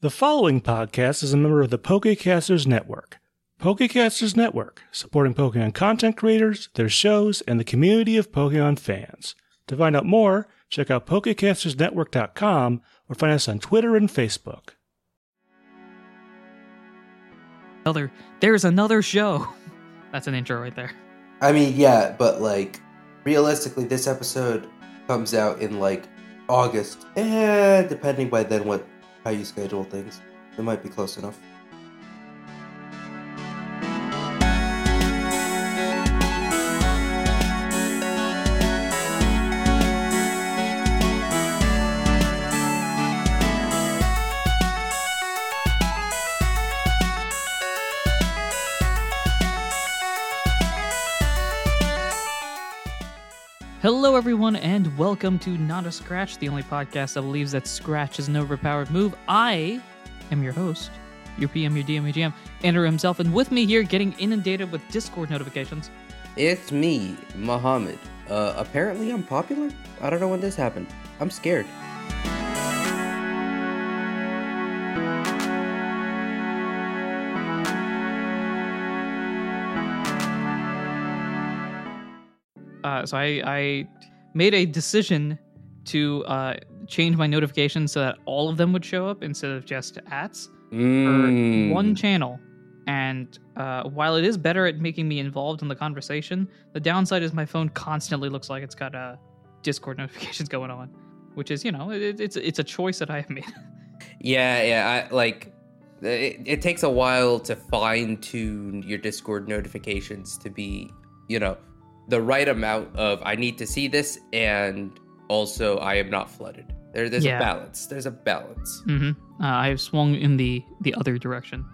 The following podcast is a member of the Pokecasters Network. Pokecasters Network, supporting Pokemon content creators, their shows, and the community of Pokemon fans. To find out more, check out PokecastersNetwork.com or find us on Twitter and Facebook. Another, there's another show. That's an intro right there. I mean, yeah, but like realistically, this episode comes out in like August, and depending by then what how you schedule things, it might be close enough. Hello, everyone, and welcome to Not a Scratch, the only podcast that believes that Scratch is an overpowered move. I am your host, your PM, your DM, your GM, Andrew himself, and with me here, getting inundated with Discord notifications. It's me, Muhammad. Uh, apparently I'm popular. I don't know when this happened. I'm scared. Uh, so I, I made a decision to uh, change my notifications so that all of them would show up instead of just ads for Mm. one channel. And uh, while it is better at making me involved in the conversation, the downside is my phone constantly looks like it's got uh, Discord notifications going on, which is you know it, it's it's a choice that I have made. Yeah, yeah. I, like, it, it takes a while to fine tune your Discord notifications to be, you know, the right amount of I need to see this and also I am not flooded. There, there's Yeah. a balance. There's a balance. hmm uh, I have swung in the the other direction.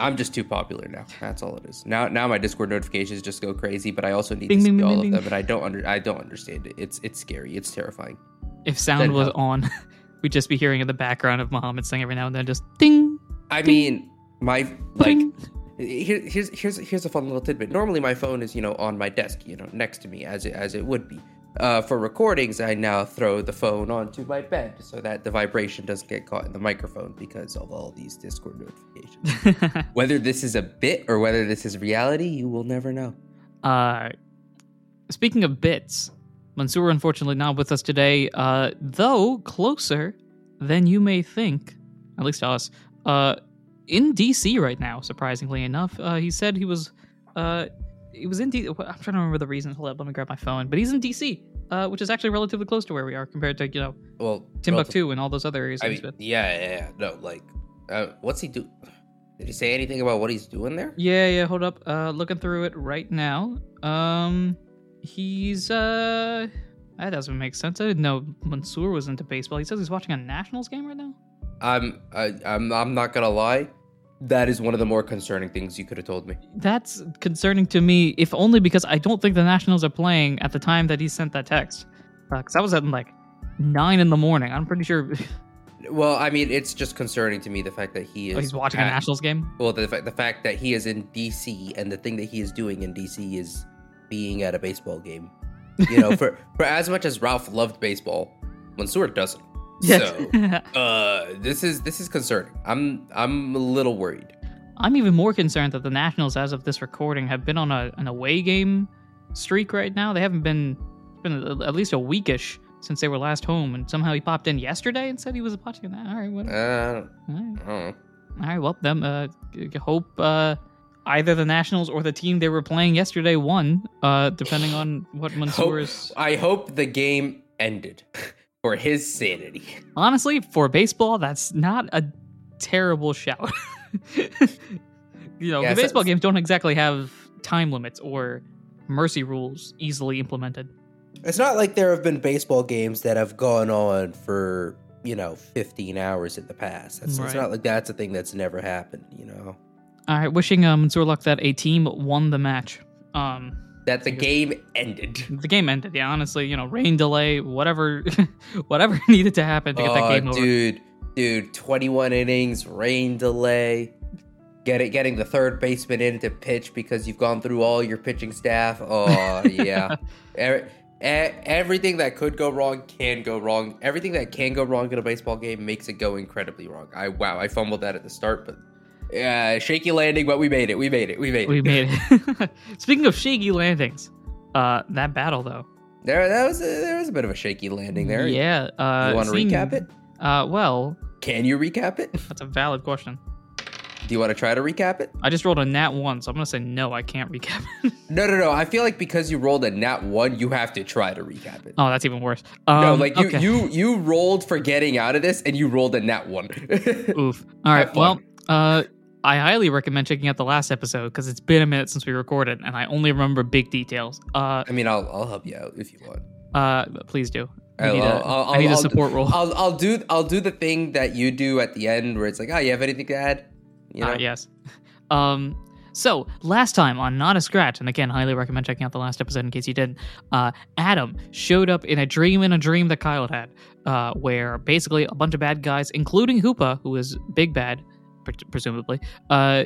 I'm just too popular now. That's all it is. Now, now my Discord notifications just go crazy, but I also need Bing, to see bing, all bing, of them, and I don't under, I don't understand it. It's it's scary. It's terrifying. If sound Then was on, we'd just be hearing in the background of Muhammad saying every now and then, just ding. I Ding. mean, my like. Here, here's here's here's a fun little tidbit. Normally, my phone is you know on my desk, you know, next to me as it as it would be. Uh, for recordings, I now throw the phone onto my bed so that the vibration doesn't get caught in the microphone because of all these Discord notifications. whether this is a bit or whether this is reality, you will never know. Uh, speaking of bits, Mansoor unfortunately not with us today, uh, though closer than you may think, at least to us. Uh, in DC right now, surprisingly enough, uh, he said he was, uh, he was in D. I'm trying to remember the reason. Hold up, let me grab my phone. But he's in DC, uh, which is actually relatively close to where we are compared to you know Well, Timbuktu and all those other areas. I mean, yeah, yeah, yeah. No, like, uh, what's he do? Did he say anything about what he's doing there? Yeah, yeah, hold up. Uh looking through it right now. Um he's uh that doesn't make sense. I didn't know Mansoor was into baseball. He says he's watching a Nationals game right now. I'm, I, I'm, I'm not gonna lie. That is one of the more concerning things you could have told me. That's concerning to me, if only because I don't think the Nationals are playing at the time that he sent that text. Uh, because I was at like nine in the morning. I'm pretty sure Well, I mean, it's just concerning to me the fact that he oh, is. oh, he's watching a Nationals game. Well, the fact the fact that he is in DC and the thing that he is doing in DC is being at a baseball game. You know, for for as much as Ralph loved baseball, Mansoor doesn't. So, uh, this is this is concerning. I'm I'm a little worried. I'm even more concerned that the Nationals, as of this recording, have been on a, an away game streak right now. They haven't been been at least a weekish since they were last home, and somehow he popped in yesterday and said he was watching that. All right, what, Uh, all right, I don't know. all right. Well, them. Uh, hope uh, either the Nationals or the team they were playing yesterday won, uh, depending on what Hope, Mansoor's. I hope the game ended for his sanity. Honestly, for baseball, that's not a terrible shout. you know, Yeah, the so- baseball games don't exactly have time limits or mercy rules easily implemented. It's not like there have been baseball games that have gone on for you know 15 hours in the past. It's, it's not like that's a thing that's never happened. You know All right, wishing um, Mansoor luck that a team won the match. Um, that the game ended. the game ended. Yeah, honestly, you know, rain delay, whatever, whatever needed to happen to get that Oh, game over. dude, dude, 21 innings, rain delay. Get it, getting the third baseman in to pitch because you've gone through all your pitching staff. Oh yeah, every, everything that could go wrong can go wrong. Everything that can go wrong in a baseball game makes it go incredibly wrong. I wow, I fumbled that at the start, but shaky landing, but we made it. We made it. We made it. We made it. Speaking of shaky landings, uh, that battle though. There, that was a, there was a bit of a shaky landing there. Yeah. Uh, you want to recap it? Uh, well, Can you recap it? that's a valid question. Do you want to try to recap it? I just rolled a nat one, so I'm gonna say no. I can't recap it. No, no, no. I feel like because you rolled a nat one, you have to try to recap it. oh, that's even worse. Um, no, like you, okay. you, you rolled for getting out of this, and you rolled a nat one. Oof. All right. Well, uh, I highly recommend checking out the last episode because it's been a minute since we recorded, and I only remember big details. Uh, I mean, I'll, I'll help you out if you want. uh, please do. I I'll- need, a, I'll- I'll- I need a I'll- support role. I'll, I'll do, I'll do the thing that you do at the end, where it's like, oh, you have anything to add? You know? Uh, yes. Um, so last time on Not a Scratch, and again, highly recommend checking out the last episode in case you didn't. Uh, Adam showed up in a dream in a dream that Kyle had, uh, where basically a bunch of bad guys, including Hoopa, who is big bad, presumably, uh,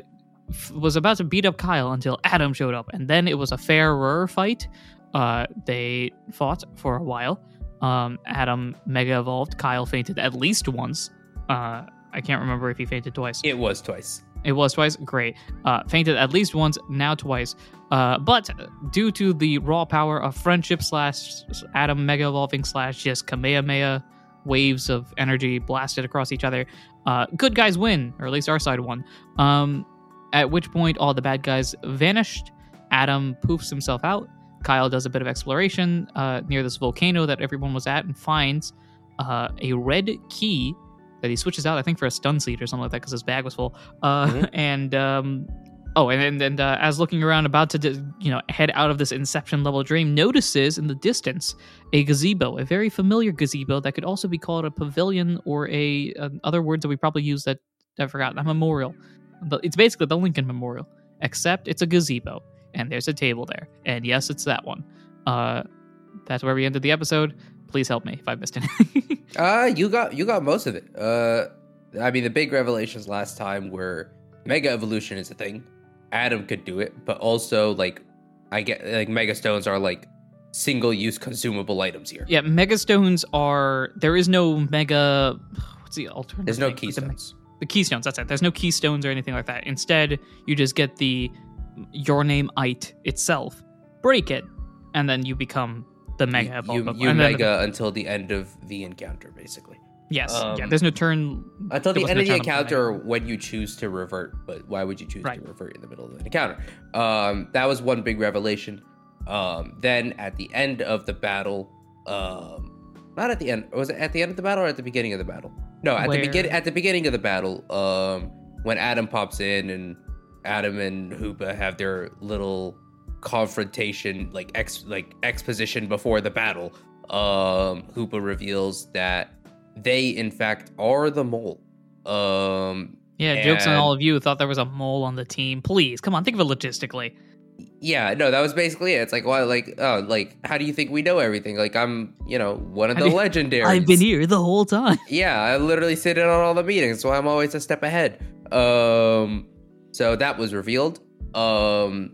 f- was about to beat up Kyle until Adam showed up, and then it was a fairer fight. Uh, they fought for a while. Um, Adam mega evolved. Kyle fainted at least once. Uh, I can't remember if he fainted twice. It was twice. It was twice. Great. Uh, fainted at least once, now twice. Uh, but due to the raw power of friendship slash Adam mega evolving slash just Kamehameha waves of energy blasted across each other, uh, good guys win, or at least our side won. Um, at which point, all the bad guys vanished. Adam poofs himself out. Kyle does a bit of exploration uh, near this volcano that everyone was at and finds uh, a red key that he switches out, I think, for a stun seed or something like that because his bag was full. Uh, Mhm. And um, oh, and and, and uh, as looking around, about to you know head out of this Inception level dream, notices in the distance a gazebo, a very familiar gazebo that could also be called a pavilion or a uh, other words that we probably use that I forgot. A memorial. But It's basically the Lincoln Memorial, except it's a gazebo and there's a table there. And yes, it's that one. Uh, that's where we ended the episode. Please help me if I missed anything. Uh, you got, you got most of it. Uh, I mean, the big revelations last time were mega evolution is a thing. Adam could do it, but also like, I get like mega stones are like single use consumable items here. Yeah, megastones are. There is no mega. What's the alternative? There's no? What's the- keystones. The, keystones. That's it. There's no keystones or anything like that. Instead, you just get the your name it itself, break it, and then you become the mega. you, blah, you, blah, blah. you mega until the end of the encounter, basically. Yes. yeah. um, There's no turn. Until there the end of the encounter when you choose to revert, but why would you choose Right. to revert in the middle of an encounter? Um, that was one big revelation. Um, then at the end of the battle, um, not at the end, was it at the end of the battle or at the beginning of the battle? No, at the Where- beginning. At the beginning of the battle, um, when Adam pops in and Adam and Hoopa have their little confrontation, like ex like exposition before the battle. Um, Hoopa reveals that they in fact are the mole. Um, Yeah. Jokes on all of you who thought there was a mole on the team. Please, come on, think of it logistically. yeah, no, that was basically it. It's like, well, like, oh, like, how do you think we know everything? Like, I'm, you know, one of the you- legendaries. I've been here the whole time. Yeah, I literally sit in on all the meetings, so I'm always a step ahead. Um, so that was revealed. Um,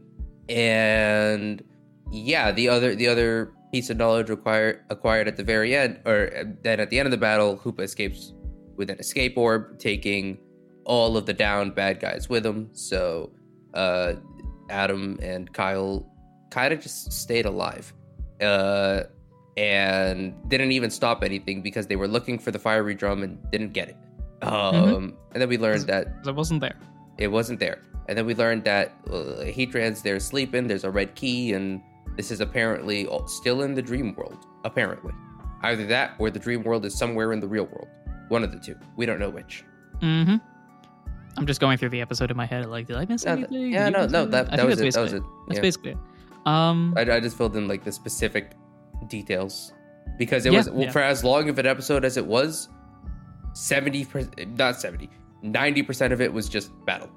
and yeah, the other the other piece of knowledge required acquired at the very end, or uh, then at the end of the battle, Hoopa escapes with an escape orb, taking all of the downed bad guys with him. So, uh, Adam and Kyle kind of just stayed alive. Uh, and didn't even stop anything because they were looking for the fiery drum and didn't get it. Um, And then we learned that it wasn't there. it wasn't there. And then we learned that uh, Heatran's there sleeping. There's a red key, and this is apparently still in the dream world. Apparently, either that or the dream world is somewhere in the real world. One of the two. We don't know which. Mm-hmm. I'm just going through the episode in my head. Like, did I miss No, th- anything? yeah, no, no. That, that was it. That was it. That's Yeah. basically it. Um, I, I just filled in like the specific details because it Yeah, was well, yeah. for as long of an episode as it was. Seventy percent, not seventy. Ninety percent of it was just battle.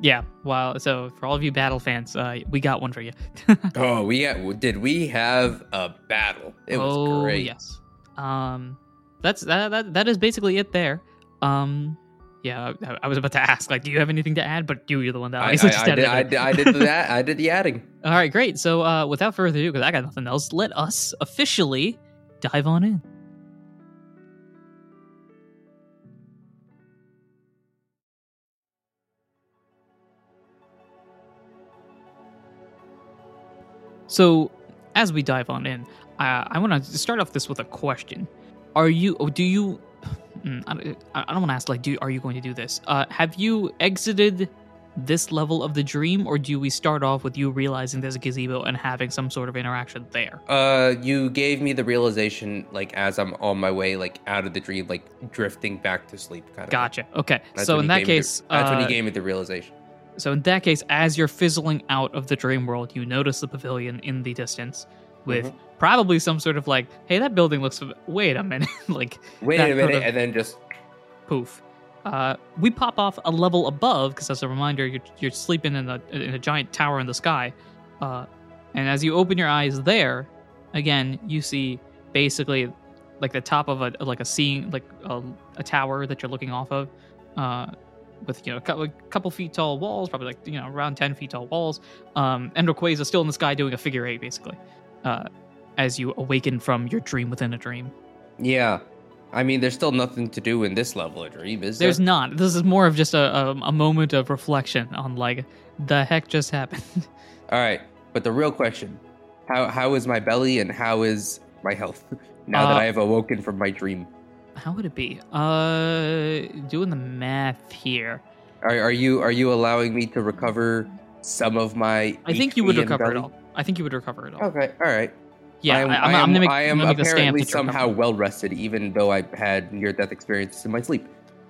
Yeah. Wow. So for all of you battle fans, uh, we got one for you. Oh, we got, did we have a battle? It was oh, great. Yes. Um, that's that, that. That is basically it there. Um, Yeah, I, I was about to ask, like, do you have anything to add? But you, you're the one that I, I, just I added did. I, did, I did that. I did the adding. All right, great. So, uh, without further ado, because I got nothing else, let us officially dive on in. So, as we dive on in, uh, I want to start off this with a question: Are you? Or do you? Mm, I don't, don't want to ask like, do are you going to do this? Uh, have you exited this level of the dream, or do we start off with you realizing there's a gazebo and having some sort of interaction there? Uh, you gave me the realization, like as I'm on my way, like out of the dream, like drifting back to sleep, kind of. Gotcha. Okay. That's so in that me the- case, that's when uh, you gave me the realization. So in that case, as you're fizzling out of the dream world, you notice the pavilion in the distance with Mhm. probably some sort of like, hey, that building looks. Wait a minute, like Wait a minute, and then just poof. Uh, we pop off a level above because, as a reminder, you're you're sleeping in a in a giant tower in the sky, uh, and as you open your eyes there, again you see basically like the top of a like a scene like a, a tower that you're looking off of, uh, with you know a couple, a couple feet tall walls, probably like you know around ten feet tall walls. Um, and Rayquaza still in the sky doing a figure eight basically, uh, as you awaken from your dream within a dream. yeah. I mean, there's still nothing to do in this level of dream, is there? There's not. This is more of just a, a a moment of reflection on like the heck just happened. All right, but the real question: how how is my belly and how is my health now that Uh, I have awoken from my dream? How would it be? Uh, doing the math here. Are, are you are you allowing me to recover some of my? I think you would HP recover it all. I think you would recover it all. Okay, all right. Yeah, I am, I, I am am, gonna make, I I'm gonna make apparently somehow well rested, even though I had near death experiences in my sleep.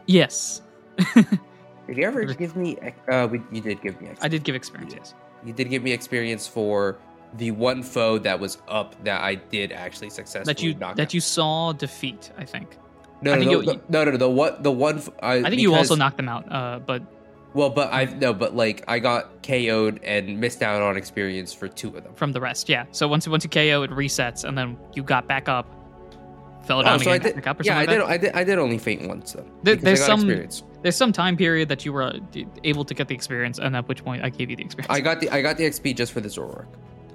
Yes, Did you ever give me? Uh, we, you did give me. I did give experience. Yes. You did give me experience for the one foe that was up that I did actually successfully That you knock that out. you saw defeat. I think. No, I no, no, you- the, no, no, no. The what? The one. I think you also knocked them out. Uh, but Well, but I no, but like I got KO'd and missed out on experience for two of them. from the rest, yeah. So once once you KO, it resets, and then you got back up, fell down Oh, so I again, did. back up, or Yeah, I something did, like that. I did. I did only faint once though. There- there's I got some- experience. There's some time period that you were uh, able to get the experience, and at which point I gave you the experience. I got the I got the XP just for the Zoroark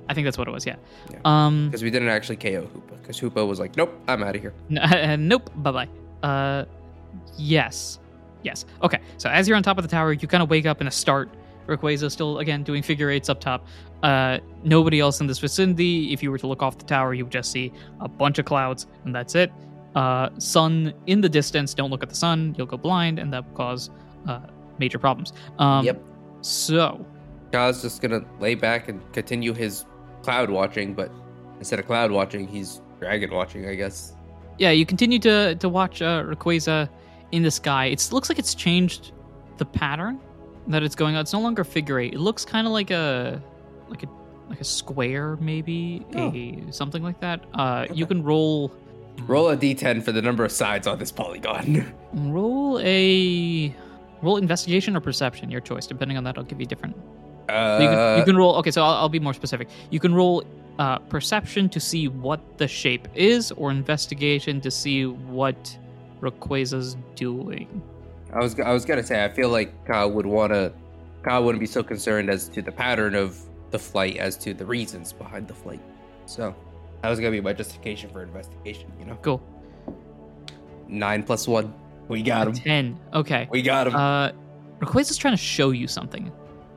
I think that's what it was. Yeah. Yeah. Um. because we didn't actually KO Hoopa because Hoopa was like, nope, I'm out of here. Nope. Bye bye. Uh, yes, yes. Okay. So as you're on top of the tower, you kind of wake up in a start. Rayquaza still again doing figure eights up top. Uh, nobody else in this vicinity. If you were to look off the tower, you would just see a bunch of clouds, and that's it. Uh, sun in the distance. Don't look at the sun; you'll go blind, and that will cause uh, major problems. Um, Yep. So Kyle's just gonna lay back and continue his cloud watching, but instead of cloud watching, he's dragon watching, I guess. yeah, you continue to to watch uh, Rayquaza in the sky. It looks like it's changed the pattern that it's going on. It's no longer figure eight. It looks kind of like a like a like a square, maybe Oh. a something like that. Uh, you can roll Roll a d10 for the number of sides on this polygon. roll a roll investigation or perception, your choice. Depending on that, I'll give you different. Uh, So you, can, you can roll. Okay, so I'll, I'll be more specific. You can roll uh, perception to see what the shape is, or investigation to see what Rayquaza's doing. I was I was gonna say I feel like Kyle would wanna Kyle wouldn't be so concerned as to the pattern of the flight as to the reasons behind the flight. So that was gonna be my justification for investigation. You know, Cool. nine plus one, we got him. Ten. Okay. We got him. Uh, Rayquaza's trying to show you something.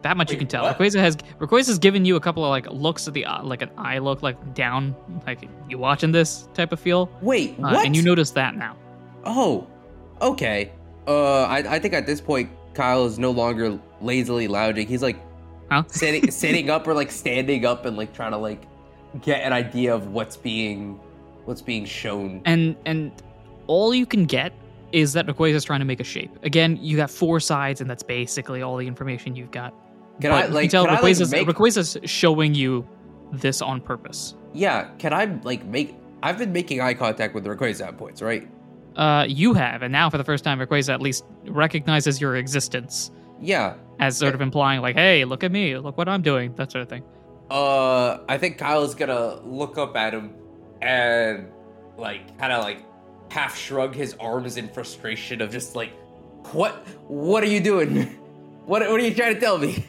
That much you can tell. what? Rayquaza has given you a couple of like looks at the eye, like an eye look, like down, like you watching this type of feel. Wait, Uh, what? and you notice that now. Oh, okay. Uh, I I think at this point Kyle is no longer lazily lounging. He's like Huh? sitting sitting up or like standing up and like trying to like get an idea of what's being what's being shown. and and all you can get is that Rayquaza's trying to make a shape. Again, you got four sides, and that's basically all the information you've got. Can but I you like can tell can I, like, make showing you this on purpose. Yeah, can I like make? I've been making eye contact with Rayquaza at points, right? Uh, you have, and now for the first time, Rayquaza at least recognizes your existence Yeah. as sort of implying, like, "Hey, look at me, look what I'm doing," that sort of thing. Uh, I think Kyle is gonna look up at him and like kind of like half shrug his arms in frustration of just like what what are you doing? What what are you trying to tell me?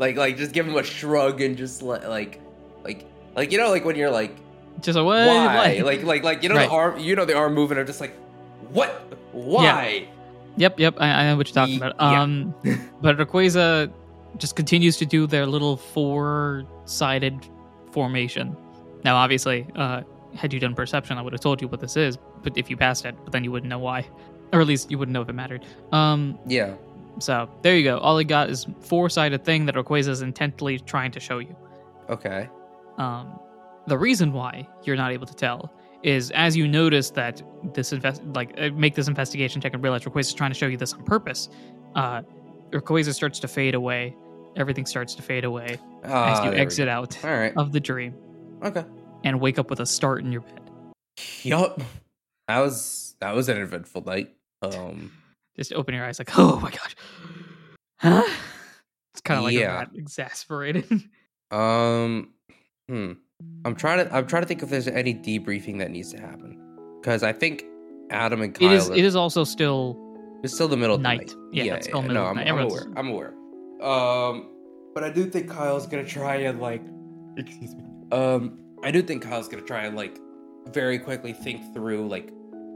Like like just give him a shrug and just like like like like you know like when you're like Just a what? why like like like you know Right. the arm you know the arm movement are just like what why Yep, yep. I, I know what you're talking about. yeah. Um, but Rayquaza just continues to do their little four-sided formation. Now, obviously, uh, had you done perception, I would have told you what this is. But if you passed it, but then you wouldn't know why, or at least you wouldn't know if it mattered. Um, yeah so there you go. All he got is four-sided thing that Rayquaza is intently trying to show you. okay Um, the reason why you're not able to tell is as you notice that this invest like uh, make this investigation check and realize Rayquaza is trying to show you this on purpose. Uh, Rayquaza starts to fade away. Everything starts to fade away Ah, as you exit out right of the dream okay and wake up with a start in your bed. yup that was that was an eventful night um Just open your eyes like, oh my gosh, huh? It's kind of like Yeah. a rat exasperated. Um, hmm. I'm trying to. I'm trying to think if there's any debriefing that needs to happen, because I think Adam and Kyle. it is. are- It is also still It's still the middle of night. night. Yeah, it's still middle no, of I'm, night. I'm aware. I'm aware. Um, but I do think Kyle's gonna try and like, excuse me. Um, I do think Kyle's gonna try and like, very quickly think through like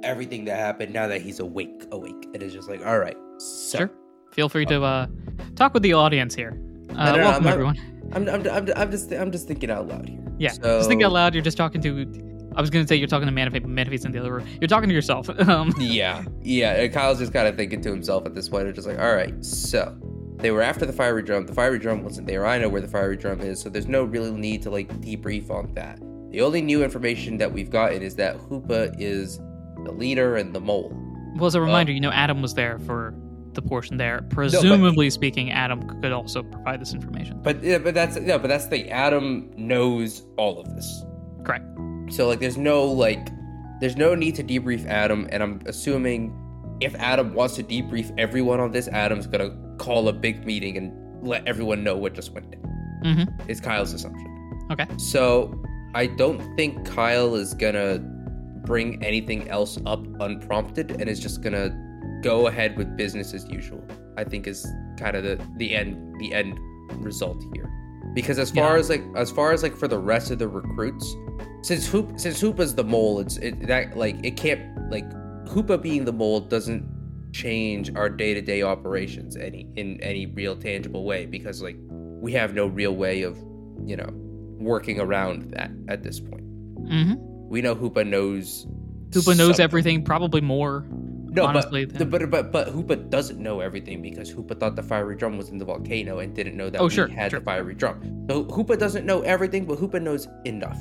everything that happened now that he's awake. Awake. It is just like, all right. So, Sure. Feel free to uh, talk with the audience here. Uh, no, no, welcome, I'm everyone. I'm, I'm, I'm, I'm just, I'm just thinking out loud here. Yeah, So, just think out loud. You're just talking to. I was gonna say you're talking to Manaphy, but Manaphy's in the other room. You're talking to yourself. Um, Yeah, yeah. And Kyle's just kind of thinking to himself at this point. It's just like, all right, so they were after the fiery drum. The fiery drum wasn't there. I know where the fiery drum is, so there's no real need to like debrief on that. The only new information that we've gotten is that Hoopa is the leader and the mole. well, as a reminder, you know Adam was there for the portion there. but- Presumably speaking, Adam could also provide this information. But yeah, but that's no, but that's the thing. Adam knows all of this. Correct. So like there's no like there's no need to debrief Adam and I'm assuming if Adam wants to debrief everyone on this, Adam's gonna call a big meeting and let everyone know what just went down. Mm-hmm. Is Kyle's assumption. Okay. So I don't think Kyle is gonna bring anything else up unprompted and is just gonna go ahead with business as usual. I think is kind of the the end the end result here. Because as far Yeah. as like as far as like for the rest of the recruits, since Hoop since Hoopa's the mole, it's it that like it can't like Hoopa being the mole doesn't change our day to day operations any in any real tangible way because like we have no real way of you know working around that at this point. Mm-hmm. We know Hoopa knows. Hoopa knows something. everything, probably more. No, honestly, but, than- but but but Hoopa doesn't know everything because Hoopa thought the fiery drum was in the volcano and didn't know that Oh, we sure, had sure. the fiery drum. So Hoopa doesn't know everything, but Hoopa knows enough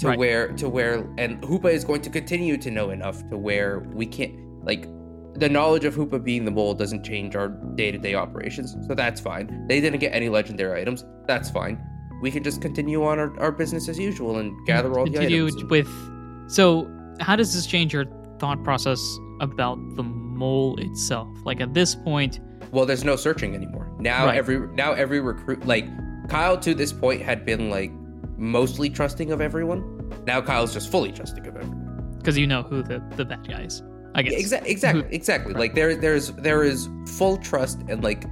to Right. where to where and Hoopa is going to continue to know enough to where we can't like the knowledge of Hoopa being the mole doesn't change our day-to-day operations, so that's fine. They didn't get any legendary items, that's fine. We can just continue on our, our business as usual and gather all the items. and- with. So, how does this change your thought process about the mole itself? Like at this point, Well, there's no searching anymore. Now Right. every now every recruit like Kyle to this point had been like mostly trusting of everyone. Now Kyle's just fully trusting of everyone. because you know who the the bad guy is. I guess. Yeah, exactly, exactly, exactly. Like there, there's there is full trust, and like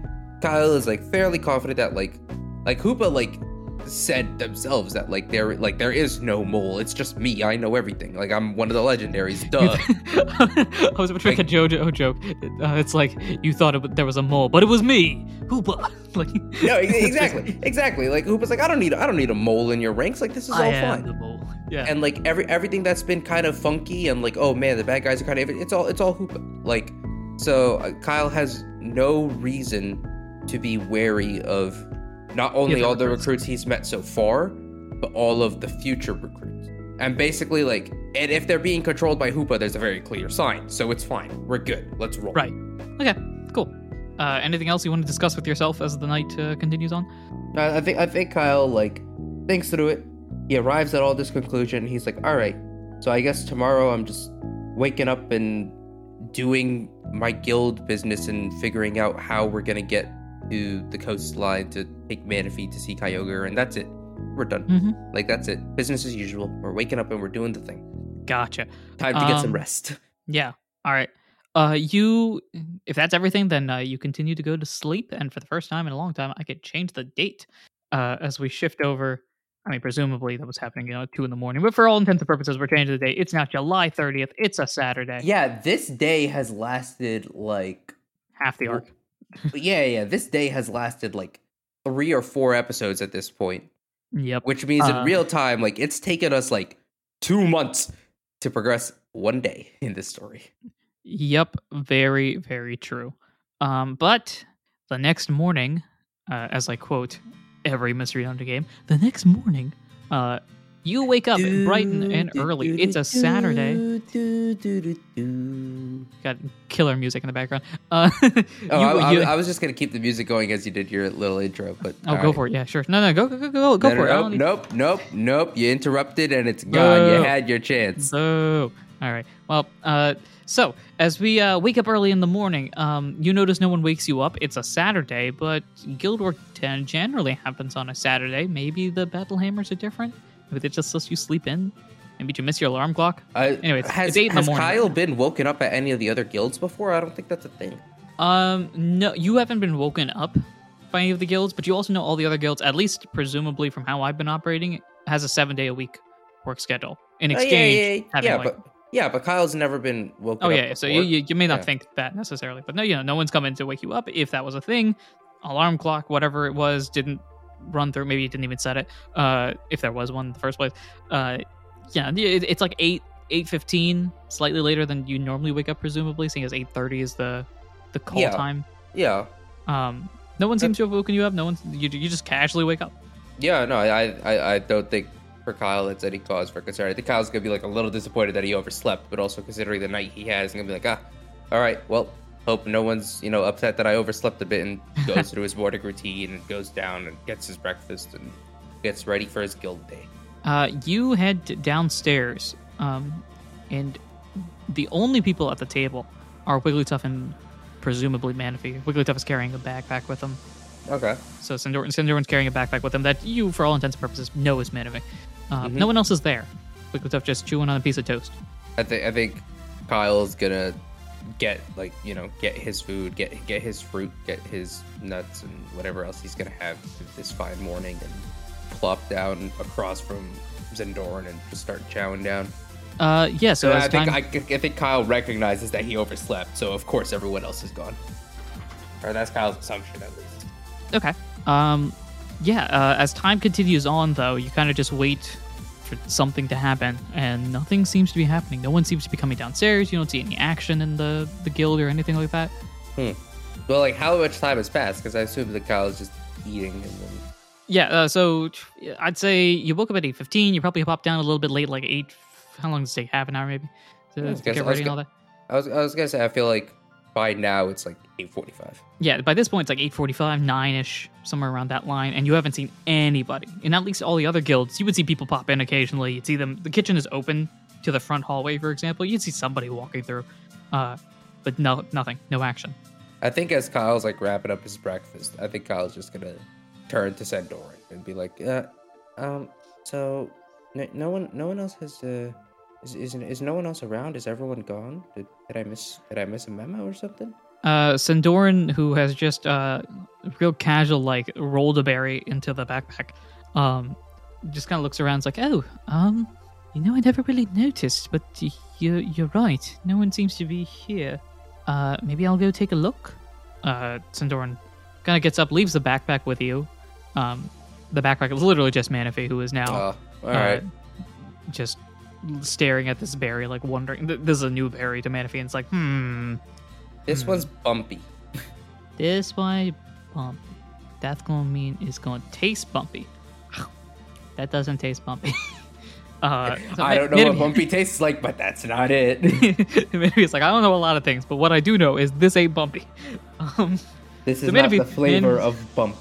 Kyle is like fairly confident that like like Hoopa like said themselves that like there like there is no mole. It's just me. I know everything. Like I'm one of the legendaries. Duh. I was about to make a JoJo joke. Uh, it's like you thought it, there was a mole, but it was me, Hoopa. like no, exactly, exactly. Like Hoopa's like I don't need I don't need a mole in your ranks. Like this is all I fine. Yeah. and like every everything that's been kind of funky and like oh man the bad guys are kind of it's all it's all hoopa like so uh, kyle has no reason to be wary of not only all the recruits. recruits he's met so far but all of the future recruits and basically like and if they're being controlled by hoopa there's a very clear sign so it's fine we're good let's roll Right. Okay. Cool. Uh, anything else you want to discuss with yourself as the night uh, continues on? I I think I think Kyle like thinks through it. He arrives at all this conclusion. He's like, "All right, so I guess tomorrow I'm just waking up and doing my guild business and figuring out how we're gonna get to the coastline to take Manaphy to see Kyogre, and that's it. We're done. Mm-hmm. Like that's it. Business as usual. We're waking up and we're doing the thing. Gotcha. Time to get some Um, rest. Yeah. All right. Uh, you, if that's everything, then uh, you continue to go to sleep, and for the first time in a long time, I could change the date. Uh, as we shift over. I mean, presumably that was happening, you know, at two in the morning. But for all intents and purposes, we're changing the date. It's now July 30th. It's a Saturday. Yeah, this day has lasted like Half the Well, arc. yeah, yeah. This day has lasted like three or four episodes at this point, Yep. which means Uh, in real time, like it's taken us like two months to progress one day in this story. Yep, very, very true. Um, but the next morning, uh, as I quote every Mystery Dungeon game, the next morning, uh, you wake up bright and, and early. It's a Saturday. Got killer music in the background. Uh, Oh, you- I, I- you- I was just gonna keep the music going as you did your little intro, but oh, go for it. Yeah, sure. No, no, go, go, go, go, go for it. Nope, need- nope, nope, nope. You interrupted and it's gone. No. You had your chance. So, all right. Well, uh, so as we uh, wake up early in the morning, um, you notice no one wakes you up. It's a Saturday, but Guild War 10 generally happens on a Saturday. Maybe the Battle Hammers are different. They just let you sleep in. Maybe did you miss your alarm clock? Uh, Anyway, it's- has, it's eight in the has morning. Kyle been woken up at any of the other guilds before? I don't think that's a thing. Um, no, you haven't been woken up by any of the guilds, but you also know all the other guilds, at least presumably from how I've been operating, has a seven day a week work schedule. In Oh, exchange, yeah, yeah, yeah, yeah, like but yeah, but Kyle's never been woken Oh yeah, so you, you you may not Yeah. think that necessarily, but no, you know, no one's coming to wake you up. If that was a thing, alarm clock, whatever it was, didn't run through. Maybe you didn't even set it. Uh, if there was one in the first place, uh, yeah, it, it's like eight eight fifteen, slightly later than you normally wake up, presumably, seeing as eight thirty is the the call Yeah. time. Yeah, Um, no one seems to have woken you up. No one, you, you just casually wake up. yeah. No, I, I, I don't think for Kyle it's any cause for concern. I think Kyle's gonna be like a little disappointed that he overslept, but also considering the night he has, he's gonna be like, ah, all right, well, hope no one's you know upset that I overslept a bit and goes through his morning routine and goes down and gets his breakfast and gets ready for his guild day. Uh, you head downstairs, um, and the only people at the table are Wigglytuff and presumably Manaphy. Wigglytuff is carrying a backpack with him, Okay. so Sindor- Sindorn's carrying a backpack with him that you, for all intents and purposes, know is Manaphy. Uh, Mhm. No one else is there. Wigglytuff just chewing on a piece of toast. I think I think Kyle's gonna get like you know get his food, get get his fruit, get his nuts and whatever else he's gonna have this fine morning, and plop down across from Zendoran and just start chowing down. Uh, yeah. So, So as I think time, I, I think Kyle recognizes that he overslept, so of course everyone else is gone. Or that's Kyle's assumption at least. Okay. Um, yeah. Uh, as time continues on, though, you kind of just wait for something to happen, and nothing seems to be happening. No one seems to be coming downstairs. You don't see any action in the the guild or anything like that. Well, like how much time has passed? Because I assume that Kyle's just eating and then. Yeah. Uh, so I'd say you woke up at eight fifteen. You probably popped down a little bit late, like eight. How long does it take? Half an hour, maybe, to, Yeah, to get ready and all that. I was I was gonna say I feel like by now it's like eight forty five. Yeah. By this point, it's like eight forty-five, nine ish, somewhere around that line, and you haven't seen anybody. In at least all the other guilds, you would see people pop in occasionally. You'd see them. The kitchen is open to the front hallway, for example. You'd see somebody walking through, uh, but no, nothing, no action. I think as Kyle's like wrapping up his breakfast, I think Kyle's just gonna turn to Sandoran and be like, uh, um, so no, no one, no one else has, uh, is, is is no one else around? Is everyone gone? Did, did I miss did I miss a memo or something? Uh, Sandoran, who has just uh, real casual, like rolled a berry into the backpack, um, just kind of looks around. It's like, oh, um, you know, I never really noticed, but you're you're right. No one seems to be here. Uh, maybe I'll go take a look. Uh, Sandoran kind of gets up, leaves the backpack with you. Um, the backpack is literally just Manaphy, who is now all uh, right. just staring at this berry, like wondering. th- This is a new berry to Manaphy, and it's like, hmm. this hmm. one's bumpy. This one bumpy. That's gonna mean it's gonna taste bumpy. that doesn't taste bumpy. uh, so I don't know maybe, what bumpy tastes like, but that's not it. maybe it's like I don't know a lot of things, but what I do know is this ain't bumpy. Um, This is So not Manaphy- the flavor of bump.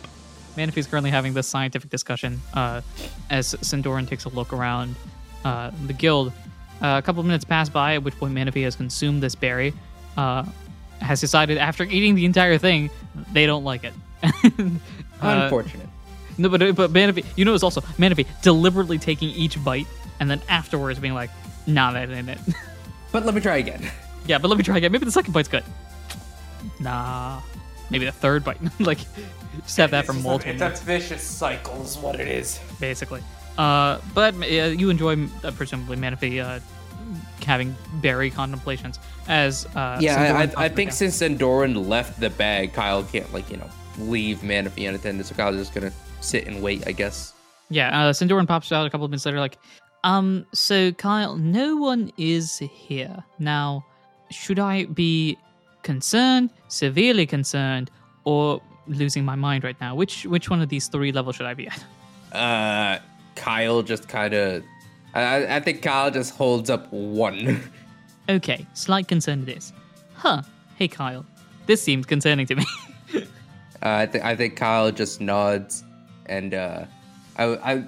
Manaphy's currently having this scientific discussion uh, as Sindoran takes a look around uh, the guild. Uh, a couple of minutes pass by, at which point Manaphy has consumed this berry. Uh, has decided after eating the entire thing, they don't like it. Uh, Unfortunate. No, but but Manaphy, you know, it's also Manaphy deliberately taking each bite and then afterwards being like, "Nah, that ain't it." But let me try again. Yeah, but let me try again. Maybe the second bite's good. Nah. Maybe the third bite. like, just have that for multiple. It's a vicious cycle, is what it is. basically. Uh, but uh, you enjoy uh, presumably Manaphy uh, having berry contemplations as uh, Yeah, I, I, I think down. since Endoran left the bag, Kyle can't like you know leave Manaphy unattended, so Kyle's just gonna sit and wait, I guess. yeah, uh, Sindoran pops out a couple of minutes later, like, um, so Kyle, no one is here now. Should I be concerned, severely concerned, or losing my mind right now? Which which one of these three levels should I be at? Uh, Kyle just kind of, I, I think Kyle just holds up one. Okay, slight concern it is. Huh? Hey Kyle, this seems concerning to me. Uh, I think I think Kyle just nods, and uh, I, I,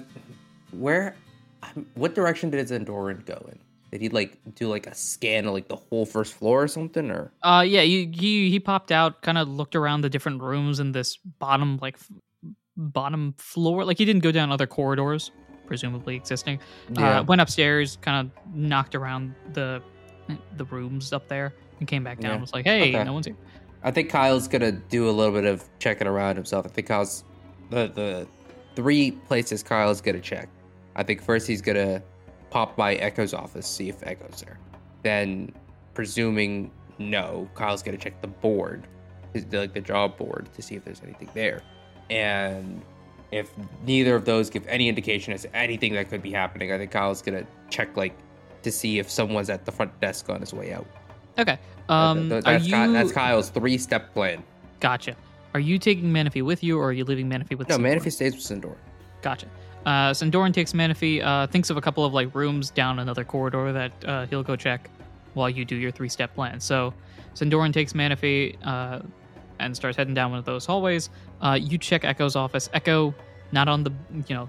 where, what direction did his Endoran go in? Did he like do like a scan of like the whole first floor or something, or? Uh, yeah, you, he he popped out, kind of looked around the different rooms in this bottom like bottom floor. Like he didn't go down other corridors, presumably existing. Yeah. Uh, went upstairs, kind of knocked around the the rooms up there, and came back down. Yeah. Was like, hey, Okay. no one's here. I think Kyle's gonna do a little bit of checking around himself. I think Kyle's the the three places Kyle's gonna check. I think first he's gonna pop by Echo's office, see if Echo's there. Then, presuming no, Kyle's gonna check the board, his, like the job board, to see if there's anything there. And if neither of those give any indication as to anything that could be happening, I think Kyle's gonna check like to see if someone's at the front desk on his way out. Okay. Um, that's, you? That's Kyle's three-step plan. Gotcha. Are you taking Manaphy with you, or are you leaving Manaphy with? No, Sindoran? Manaphy stays with Sindor. Gotcha. Uh, takes Manaphy, uh, thinks of a couple of like rooms down another corridor that uh, he'll go check while you do your three step plan. So Sandoran takes Manaphy uh, and starts heading down one of those hallways. Uh, you check Echo's office. Echo, not on the, you know,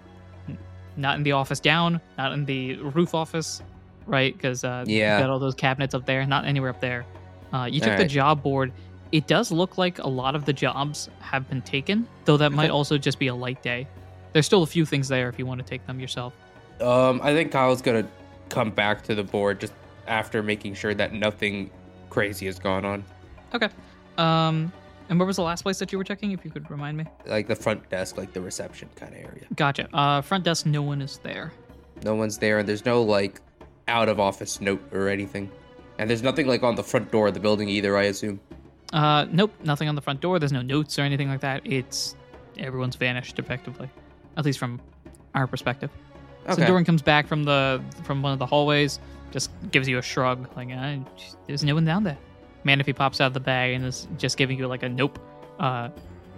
not in the office down, not in the roof office, right? Because uh, Yeah. you've got all those cabinets up there, not anywhere up there. Uh, you took the job board. It does look like a lot of the jobs have been taken, though that might also just be a light day. There's still a few things there if you want to take them yourself. Um, I think Kyle's gonna come back to the board just after making sure that nothing crazy has gone on. Okay. Um, and where was the last place that you were checking? If you could remind me. Like the front desk, like the reception kind of area. Gotcha. Uh, front desk, no one is there. No one's there, and there's no like out of office note or anything. And there's nothing like on the front door of the building either, I assume. Uh, nope, nothing on the front door. There's no notes or anything like that. It's everyone's vanished effectively, at least from our perspective. Okay. So Doran comes back from the from one of the hallways, just gives you a shrug, like uh, there's no one down there. Manaphy pops out of the bag and is just giving you like a nope, uh,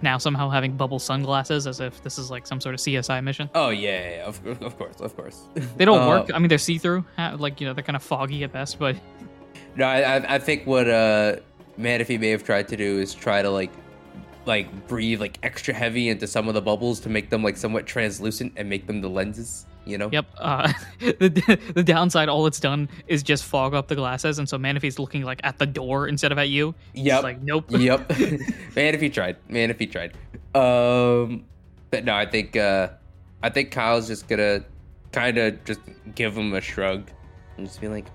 now somehow having bubble sunglasses as if this is like some sort of CSI mission. Oh yeah, yeah, yeah, of, of course, of course. They don't Uh, work. I mean, they're see through, like you know, they're kind of foggy at best, but No, I, I- I think what uh Manaphy may have tried to do is try to like like breathe like extra heavy into some of the bubbles to make them like somewhat translucent and make them the lenses. You know. Yep. Uh, the the downside, all it's done is just fog up the glasses, and so Manaphy's looking like at the door instead of at you. He's Like nope. yep. Manaphy tried. Manaphy tried. Um, but no, I think uh, I think Kyle's just gonna kind of just give him a shrug and just be like,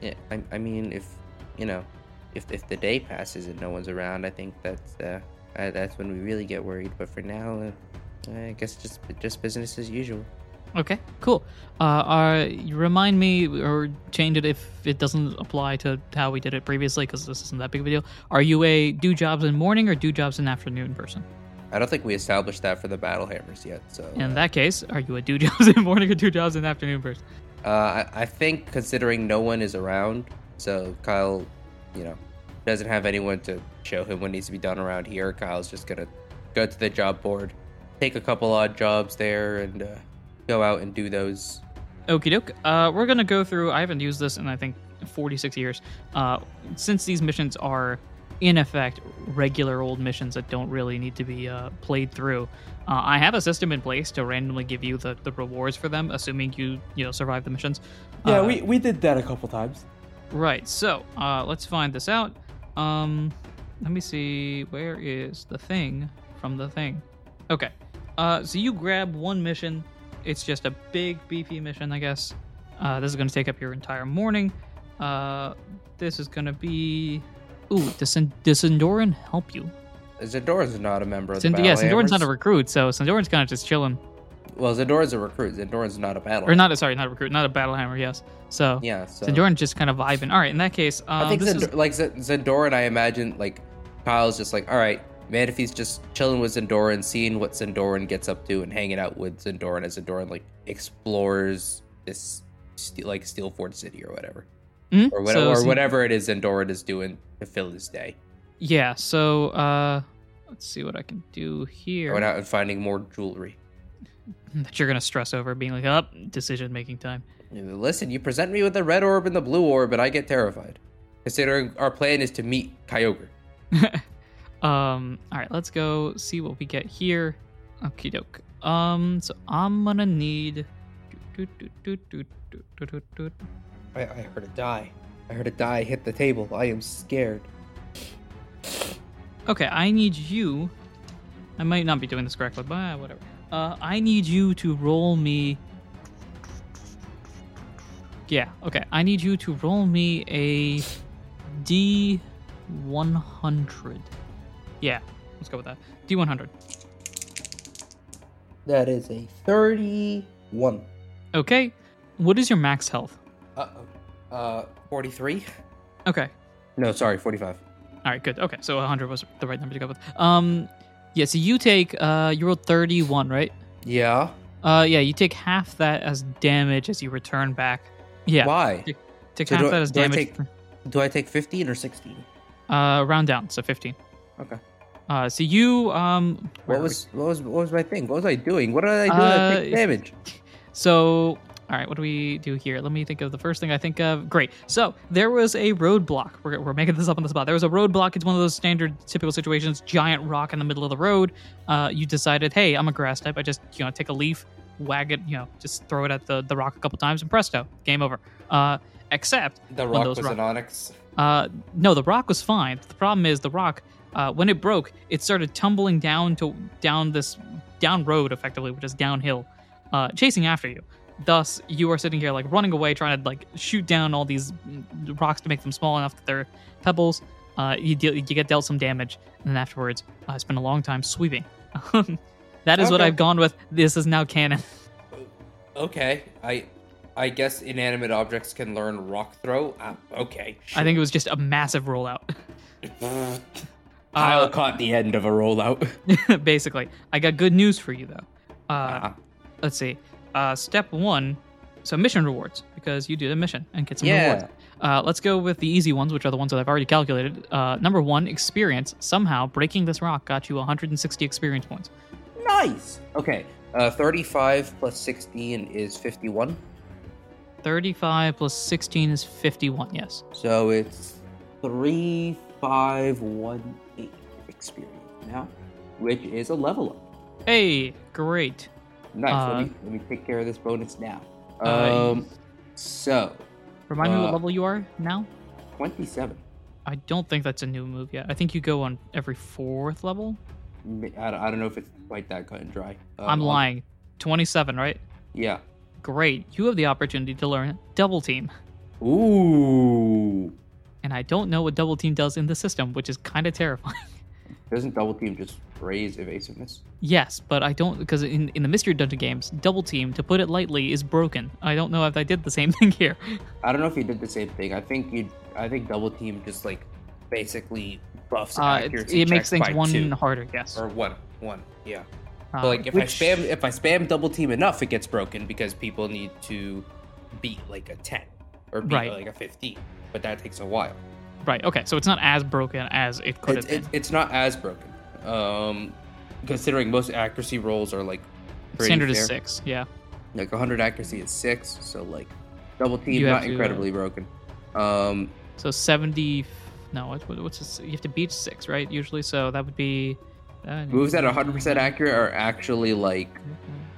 yeah. I, I mean, if you know, if if the day passes and no one's around, I think that's uh, uh that's when we really get worried. But for now, uh, I guess just just business as usual. Okay. Cool. Uh, uh, you remind me or change it if it doesn't apply to how we did it previously, because this isn't that big of a deal. Are you a do jobs in morning or do jobs in afternoon person? I don't think we established that for the battle hammers yet. So In that case, are you a do jobs in morning or do jobs in afternoon person? Uh, I, I think considering no one is around, so Kyle, you know, doesn't have anyone to show him what needs to be done around here. Kyle's just gonna go to the job board, take a couple odd jobs there, and uh, go out and do those. Okie doke. Uh, we're gonna go through. I haven't used this in I think 46 years. Uh, since these missions are in effect regular old missions that don't really need to be uh, played through, uh, I have a system in place to randomly give you the, the rewards for them, assuming you you know survive the missions. Yeah, Uh, we, we did that a couple times. Right. So uh, let's find this out. Um, let me see. Where is the thing from the thing? Okay. Uh, so you grab one mission. It's just a big beefy mission, I guess. Uh, this is going to take up your entire morning. Uh, this is gonna be. Ooh, does, does Sindoran help you? Zandoran's not a member of the Battle yeah, not a recruit, so Sindoran's kind of just chilling. Well, Zandoran's a recruit. Zandoran's not a battle. Or not, a, sorry, not a recruit, not a battle hammer, yes. So, Yeah, so just kind of vibing. All right, in that case, um, I think this Zend- is, like Z- Zendoran, I imagine like Kyle's just like, all right, Manaphy's just chilling with Zendoran, seeing what Zendoran gets up to, and hanging out with Zendoran as Zendoran like explores this ste- like Steelford City or whatever, Mhm, or so whatever, or Sin- whatever it is Zendoran is doing to fill his day. Yeah, so, uh, let's see what I can do here. Going out and finding more jewelry. that you're gonna stress over being like, up, decision making time. Listen, you present me with the red orb and the blue orb, and I get terrified. Considering our plan is to meet Kyogre. um, all right, let's go see what we get here. Okie doke. Um, so I'm gonna need. I, I heard a die. I heard a die hit the table. I am scared. Okay, I need you. I might not be doing this correctly, but uh, whatever. Uh, I need you to roll me. Yeah, okay. I need you to roll me a D100. Yeah, let's go with that. D100. That is a 31. Okay, what is your max health? Uh oh. Uh, 43? Okay, No, sorry, 45. all right, good. Okay, so 100 was the right number to go with. Um, yeah, so you take, uh, you rolled 31, right? Yeah? Uh, yeah, you take half that as damage as you return back. Yeah, Why? take So half I- that as do I damage. take- Do I take 15 or 16? Uh, round down, so 15. Okay. Uh, so you, um, What was what was what was my thing? What was I doing? What did I do to Uh, take damage? So, all right, what do we do here? Let me think of the first thing I think of. Great. So there was a roadblock. We're, we're making this up on the spot. There was a roadblock. It's one of those standard, typical situations. Giant rock in the middle of the road. Uh, you decided, hey, I'm a grass type. I just, you know, take a leaf, wag it, you know, just throw it at the, the rock a couple times, and presto, game over. Uh, except The when rock those was rock- an Onix. Uh, no, the rock was fine. The problem is the rock, uh, when it broke, it started tumbling down to down this down road effectively, which is downhill, uh, chasing after you. Thus, you are sitting here like running away, trying to like shoot down all these rocks to make them small enough that they're pebbles. Uh, you deal, you get dealt some damage, and then afterwards, uh, I spent a long time sweeping. that is what I've gone with. This is now canon. Okay, I I guess inanimate objects can learn rock throw. Uh, okay. I think it was just a massive rollout. Kyle Uh, caught the end of a rollout. basically. I got good news for you though. Uh, Ah. let's see. Uh, step one. So mission rewards because you did a mission and get some Yeah. rewards. Uh, let's go with the easy ones, which are the ones that I've already calculated. Uh, number one, experience. Somehow breaking this rock got you 160 experience points. nice. Okay. Uh, 35 plus 16 is 51. 35 plus 16 is 51. Yes. So it's 3518 experience now, which is a level up. Hey, great. Nice. Uh, let, me, let me take care of this bonus now. uh, Um, so Remind me Uh, what level you are now. 27. I don't think that's a new move yet. I think you go on every fourth level. I don't, I don't know if it's quite that cut and dry. Um, I'm lying. 27, right? Yeah. Great. You have the opportunity to learn double team. Ooh. And I don't know what double team does in the system, which is kind of terrifying. Doesn't double team just raise evasiveness? yes, but I don't because in, in the mystery dungeon games, double team, to put it lightly, is broken. I don't know if I did the same thing here. I don't know if you did the same thing. I think you. I think double team just like basically buffs Uh, it, accuracy. it makes things one two. harder, yes. or one, one. Yeah. Uh, But like if which- I spam if I spam double team enough, it gets broken because people need to beat like a ten or beat Right. like a fifteen. But that takes a while. Right, okay, so it's not as broken as it could It's, have been. it's not as broken. Um, considering most accuracy rolls are like pretty Standard is six, yeah. Like 100 accuracy is six, so like double team not to, uh, incredibly broken. Um, So 70. No, what, what- what's this? You have to beat six, right? Usually, so that would be. Uh, moves that are 100% accurate are actually like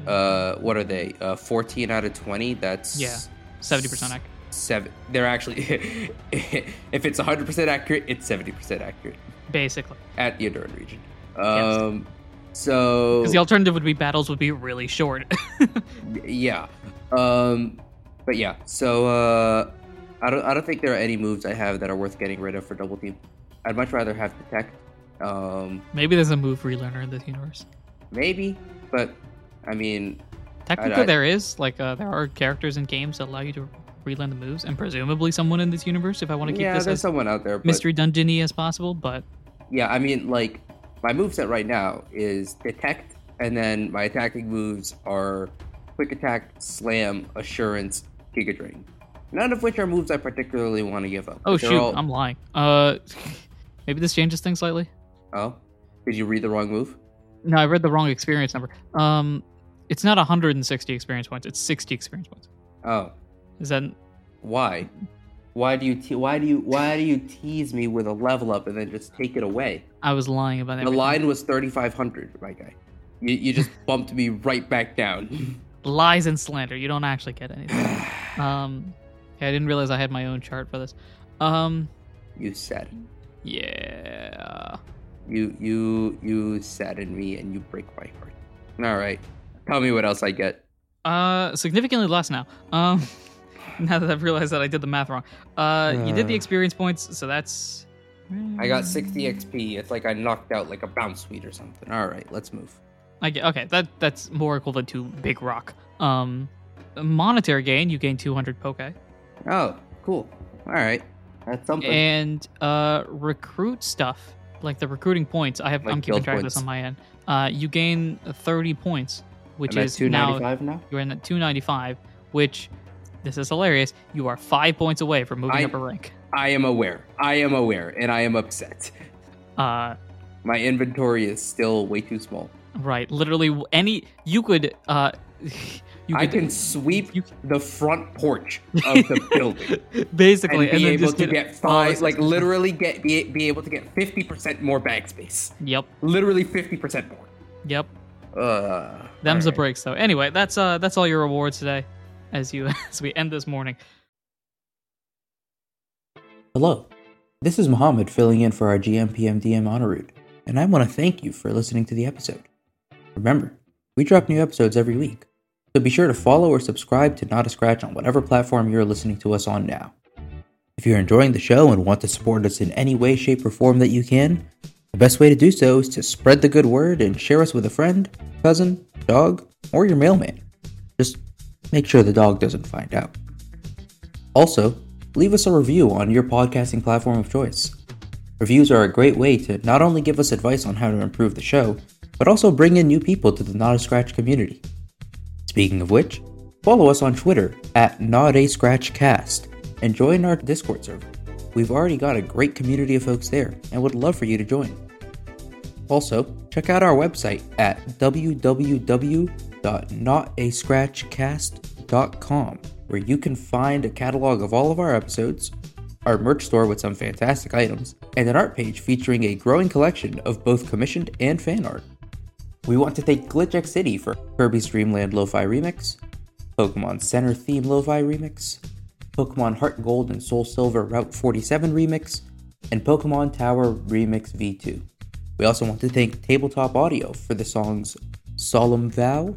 uh what are they? Uh 14 out of 20. That's Yeah, 70% accurate. Seven. They're actually if it's 100% accurate, it's 70% accurate Basically. at the Enduran region. Um so Because the alternative would be battles would be really short. yeah um but yeah so uh I don't I don't think there are any moves I have that are worth getting rid of for double team. I'd much rather have detect. Um, Maybe there's a move relearner in this universe. maybe, but I mean, Technically, I- there is like uh, there are characters in games that allow you to relearn the moves, and presumably someone in this universe. If I want to keep yeah, this there's as someone out there. But mystery dungeony as possible, but Yeah, I mean, like my moveset right now is detect, and then my attacking moves are quick attack, slam, assurance, giga drain. None of which are moves I particularly want to give up. oh shoot, all- I'm lying. Uh, maybe this changes things slightly. Oh, did you read the wrong move? No, I read the wrong experience number. Um, it's not 160 experience points; it's 60 experience points. Oh, Is that why? Why do you te- why do you why do you tease me with a level up and then just take it away? I was lying about it. The line was 3500, my guy. You, you just bumped me right back down. lies and slander. You don't actually get anything. um, yeah, I didn't realize I had my own chart for this. Um, you said. yeah. You you you sadden me and you break my heart. All right, tell me what else I get. Uh, significantly less now. Um, now that I've realized that I did the math wrong. Uh, you did the Uh. experience points, so that's. I got 60 XP. It's like I knocked out like a Bounsweet or something. All right, let's move. I get, okay, that that's more equivalent to Big Rock. Um, monetary gain, you gain 200 poke, Oh, cool. All right, that's something. and uh, recruit stuff like the recruiting points. I have Like I'm keeping guild track of this on my end. Uh, you gain 30 points, which I'm at is now now. you're in at 295, which this is hilarious. You are five points away from moving I- up a rank. I am aware. I am aware, and I am upset. Uh, My inventory is still way too small. right, literally any you could uh, you I can sweep you- the front porch of the building basically and be then able to get five, like literally get be, be able to get 50% more bag space. Yep, Literally 50% more. yep. Uh, Them's the alright. breaks though. Anyway, that's uh that's all your rewards today, as you as we end this morning. Hello, this is Mohammed filling in for our GM PM DM Honorud, and I want to thank you for listening to the episode. Remember, we drop new episodes every week, so be sure to follow or subscribe to Not a Scratch on whatever platform you're listening to us on now. If you're enjoying the show and want to support us in any way, shape, or form that you can, the best way to do so is to spread the good word and share us with a friend, cousin, dog, or your mailman. Make sure the dog doesn't find out. Also, leave us a review on your podcasting platform of choice. Reviews are a great way to not only give us advice on how to improve the show, but also bring in new people to the Not a Scratch community. Speaking of which, follow us on Twitter at Not a Scratch Cast and join our Discord server. We've already got a great community of folks there and would love for you to join. Also, check out our website at www.notascratchcast.com, where you can find a catalog of all of our episodes, our merch store with some fantastic items, and an art page featuring a growing collection of both commissioned and fan art. We want to thank Glitch City for Kirby's Dream Land Lo-Fi Remix, Pokemon Center Theme Lo-Fi Remix, Pokemon Heart Gold and Soul Silver Route 47 Remix, and Pokemon Tower Remix V2. We also want to thank Tabletop Audio for the songs Solemn Vow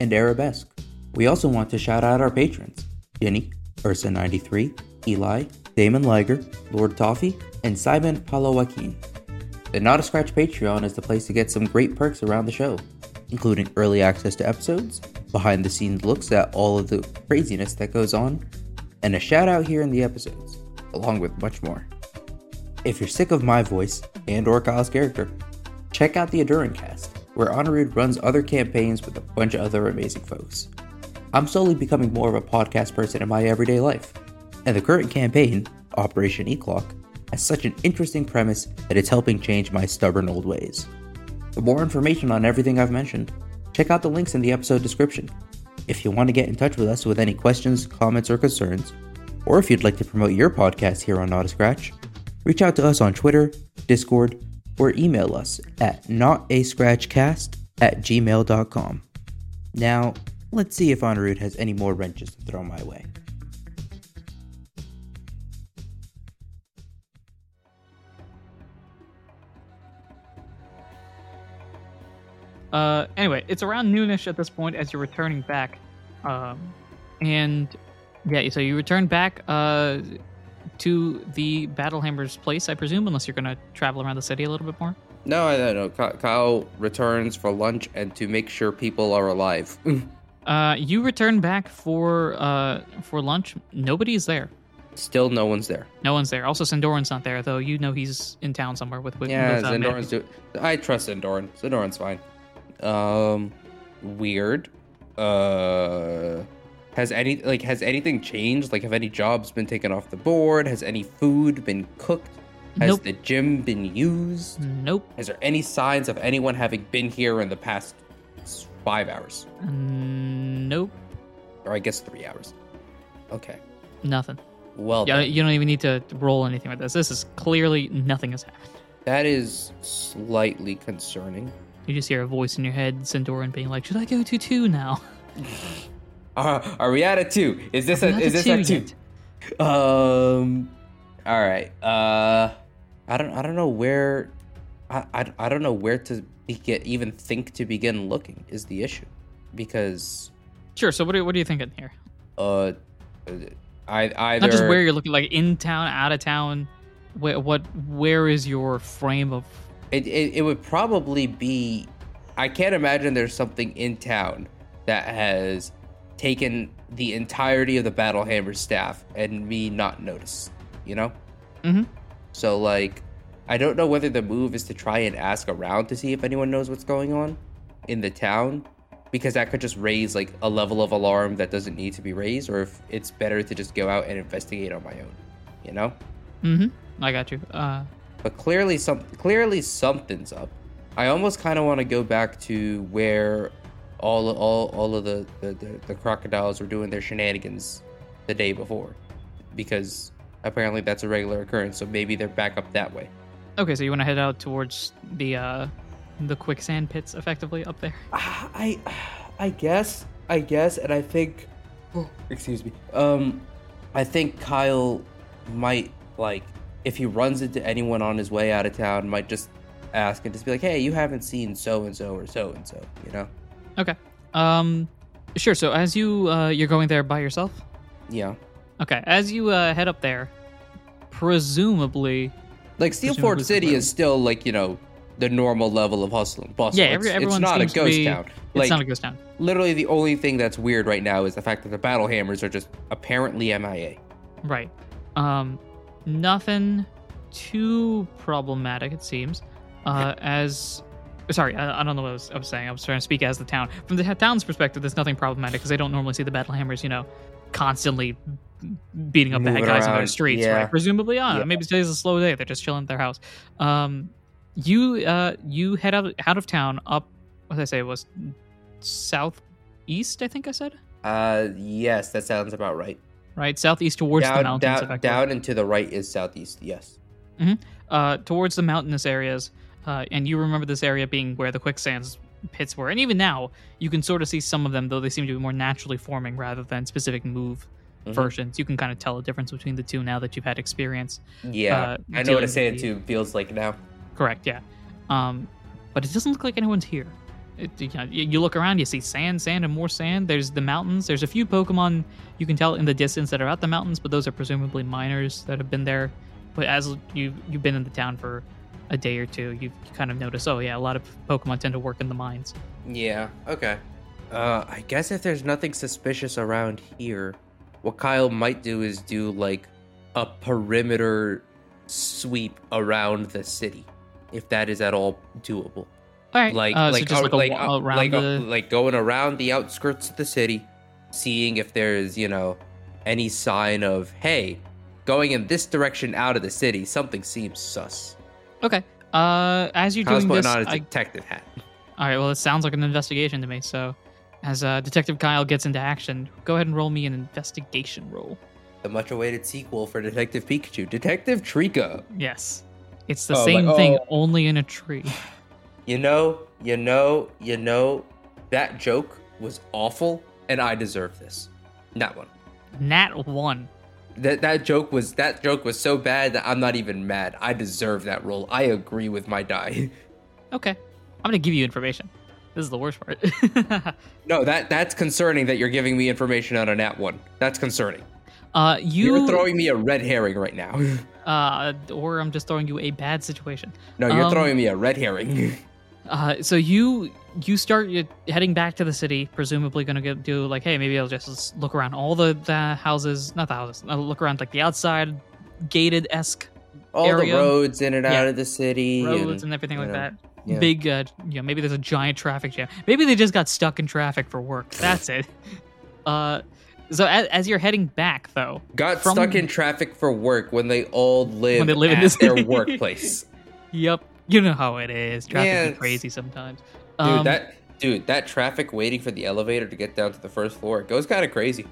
and Arabesque. We also want to shout out our patrons Jenny, Ursa93, Eli, Damon Liger, Lord Toffee, and Simon Palawakin. The Not a Scratch Patreon is the place to get some great perks around the show, including early access to episodes, behind the scenes looks at all of the craziness that goes on, and a shout out here in the episodes, along with much more. If you're sick of my voice and or Kyle's character, check out the Enduring Cast, where Honorud runs other campaigns with a bunch of other amazing folks. I'm slowly becoming more of a podcast person in my everyday life, and the current campaign, Operation E-Clock, has such an interesting premise that it's helping change my stubborn old ways. For more information on everything I've mentioned, check out the links in the episode description. If you want to get in touch with us with any questions, comments, or concerns, or if you'd like to promote your podcast here on Not a Scratch, reach out to us on Twitter, Discord, or email us at notascratchcast at gmail.com. Now, let's see if Honorud has any more wrenches to throw my way. Uh, anyway, it's around noonish at this point as you're returning back, um, and Yeah, so you return back uh, to the Battlehammer's place, I presume, unless you're going to travel around the city a little bit more. No, I don't know. Kyle returns for lunch and to make sure people are alive. Uh, you return back for uh, for lunch. Nobody's there. Still, no one's there. No one's there. Also, Sandoran's not there, though. You know he's in town somewhere with with. Yeah, with, uh, Zendoran's do. I trust Zendoran. Zendoran's fine. Um, weird. Uh, has any like has anything changed? Like, have any jobs been taken off the board? Has any food been cooked? Has Nope. the gym been used? Nope. Is there any signs of anyone having been here in the past five hours, Mm, Nope. or I guess three hours? Okay. Nothing. Well, Yeah, then, you don't even need to roll anything with this. This is clearly nothing has happened. that is slightly concerning. You just hear a voice in your head, Sandoran being like, "Should I go to two now?" Uh, are we at a two? Is this a is this two a two? yet. Um. All right. Uh, I don't. I don't know where. I. I, I don't know where to be, get even think to begin looking is the issue, because Sure. So what are what are you thinking here? uh, I either Not just where you're looking, like in town, out of town. Where what? Where is your frame of? it, it it would probably be. I can't imagine there's something in town that has taken the entirety of the Battle Hammer staff and me not notice. You know. Mm-hmm. So like, I don't know whether the move is to try and ask around to see if anyone knows what's going on in the town, because that could just raise like a level of alarm that doesn't need to be raised, or if it's better to just go out and investigate on my own. You know. Mm-hmm. I got you. Uh, But clearly, some clearly something's up. I almost kind of want to go back to where all all all of the, the the the crocodiles were doing their shenanigans the day before, because apparently that's a regular occurrence. So maybe they're back up that way. okay, so you want to head out towards the uh, the quicksand pits, effectively up there. I I guess I guess, and I think, excuse me. Um, I think Kyle might like if he runs into anyone on his way out of town, might just ask and just be like, "Hey, you haven't seen so and so or so and so," you know? Okay. Um, sure. So as you uh, you're going there by yourself. Yeah. Okay. As you uh, head up there, presumably, Like Steelport City is still like you know the normal level of hustle and bustle. yeah, it's, every, it's everyone not a ghost be- town. It's not a ghost town. literally, the only thing that's weird right now is the fact that the battle hammers are just apparently MIA. Right. Um, nothing too problematic, it seems. Uh, as sorry, I, I don't know what I was, I was saying. I was trying to speak as the town. From the town's perspective, there's nothing problematic because they don't normally see the battle hammers, you know, constantly beating up bad Moving guys on around, the streets. yeah. Right? Presumably, I Yeah. maybe today's a slow day. They're just chilling at their house. Um, you uh, you head out out of town up. What did I say? It was southeast. I think I said Uh, yes, that sounds about right. right southeast towards the down, mountains. down, down and to the right is southeast. Yes. uh, towards the mountainous areas. Uh, and you remember this area being where the quicksands pits were. And even now, you can sort of see some of them, though they seem to be more naturally forming rather than specific move Mhm. versions. You can kind of tell the difference between the two now that you've had experience. Yeah, Uh, I know what dealing a sand with the- tube feels like now. Correct, yeah. Um, but it doesn't look like anyone's here. It, you, know, you look around, you see sand, sand, and more sand. There's the mountains. There's a few Pokemon you can tell in the distance that are at the mountains, but those are presumably miners that have been there. But as you you've been in the town for a day or two, you've kind of notice, oh yeah, a lot of Pokemon tend to work in the mines. Yeah. Okay. Uh, I guess if there's nothing suspicious around here, what Kyle might do is do like a perimeter sweep around the city, if that is at all doable. All right, Like, uh, so like, just uh, like, a, like, wa- uh, around like, uh, the like going around the outskirts of the city, seeing if there's you know any sign of hey, going in this direction out of the city, something seems sus. Okay. Uh, as you're Kyle's doing putting this, on his I detective hat. All right, well, it sounds like an investigation to me. So, as uh, Detective Kyle gets into action, go ahead and roll me an investigation roll. The much awaited sequel for Detective Pikachu, Detective Treecko. Yes. It's the Oh, same like- thing, oh. only in a tree. You know, you know, you know, that joke was awful, and I deserve this. That one. Nat 1. That that joke was that joke was so bad that I'm not even mad. I deserve that role. I agree with my die. Okay. I'm going to give you information. This is the worst part. No, that that's concerning that you're giving me information on a nat one. That's concerning. uh, You, you are throwing me a red herring right now. uh, or I'm just throwing you a bad situation. no, you're Um, throwing me a red herring. Uh, so you you start heading back to the city, presumably going to do like, hey, maybe I'll just look around all the, the houses, not the houses, I'll look around like the outside gated esque All area. the roads in and out Yeah. of the city. roads and everything like know, that. yeah. Big, uh, you know, maybe there's a giant traffic jam. Maybe they just got stuck in traffic for work. That's it. Uh, so as, as you're heading back, though, Got from- stuck in traffic for work when they all live, When they live in at this- their workplace. yep, you know how it is. Traffic Yeah, is crazy sometimes. Dude, Um, that dude, that traffic waiting for the elevator to get down to the first floor it goes kind of crazy.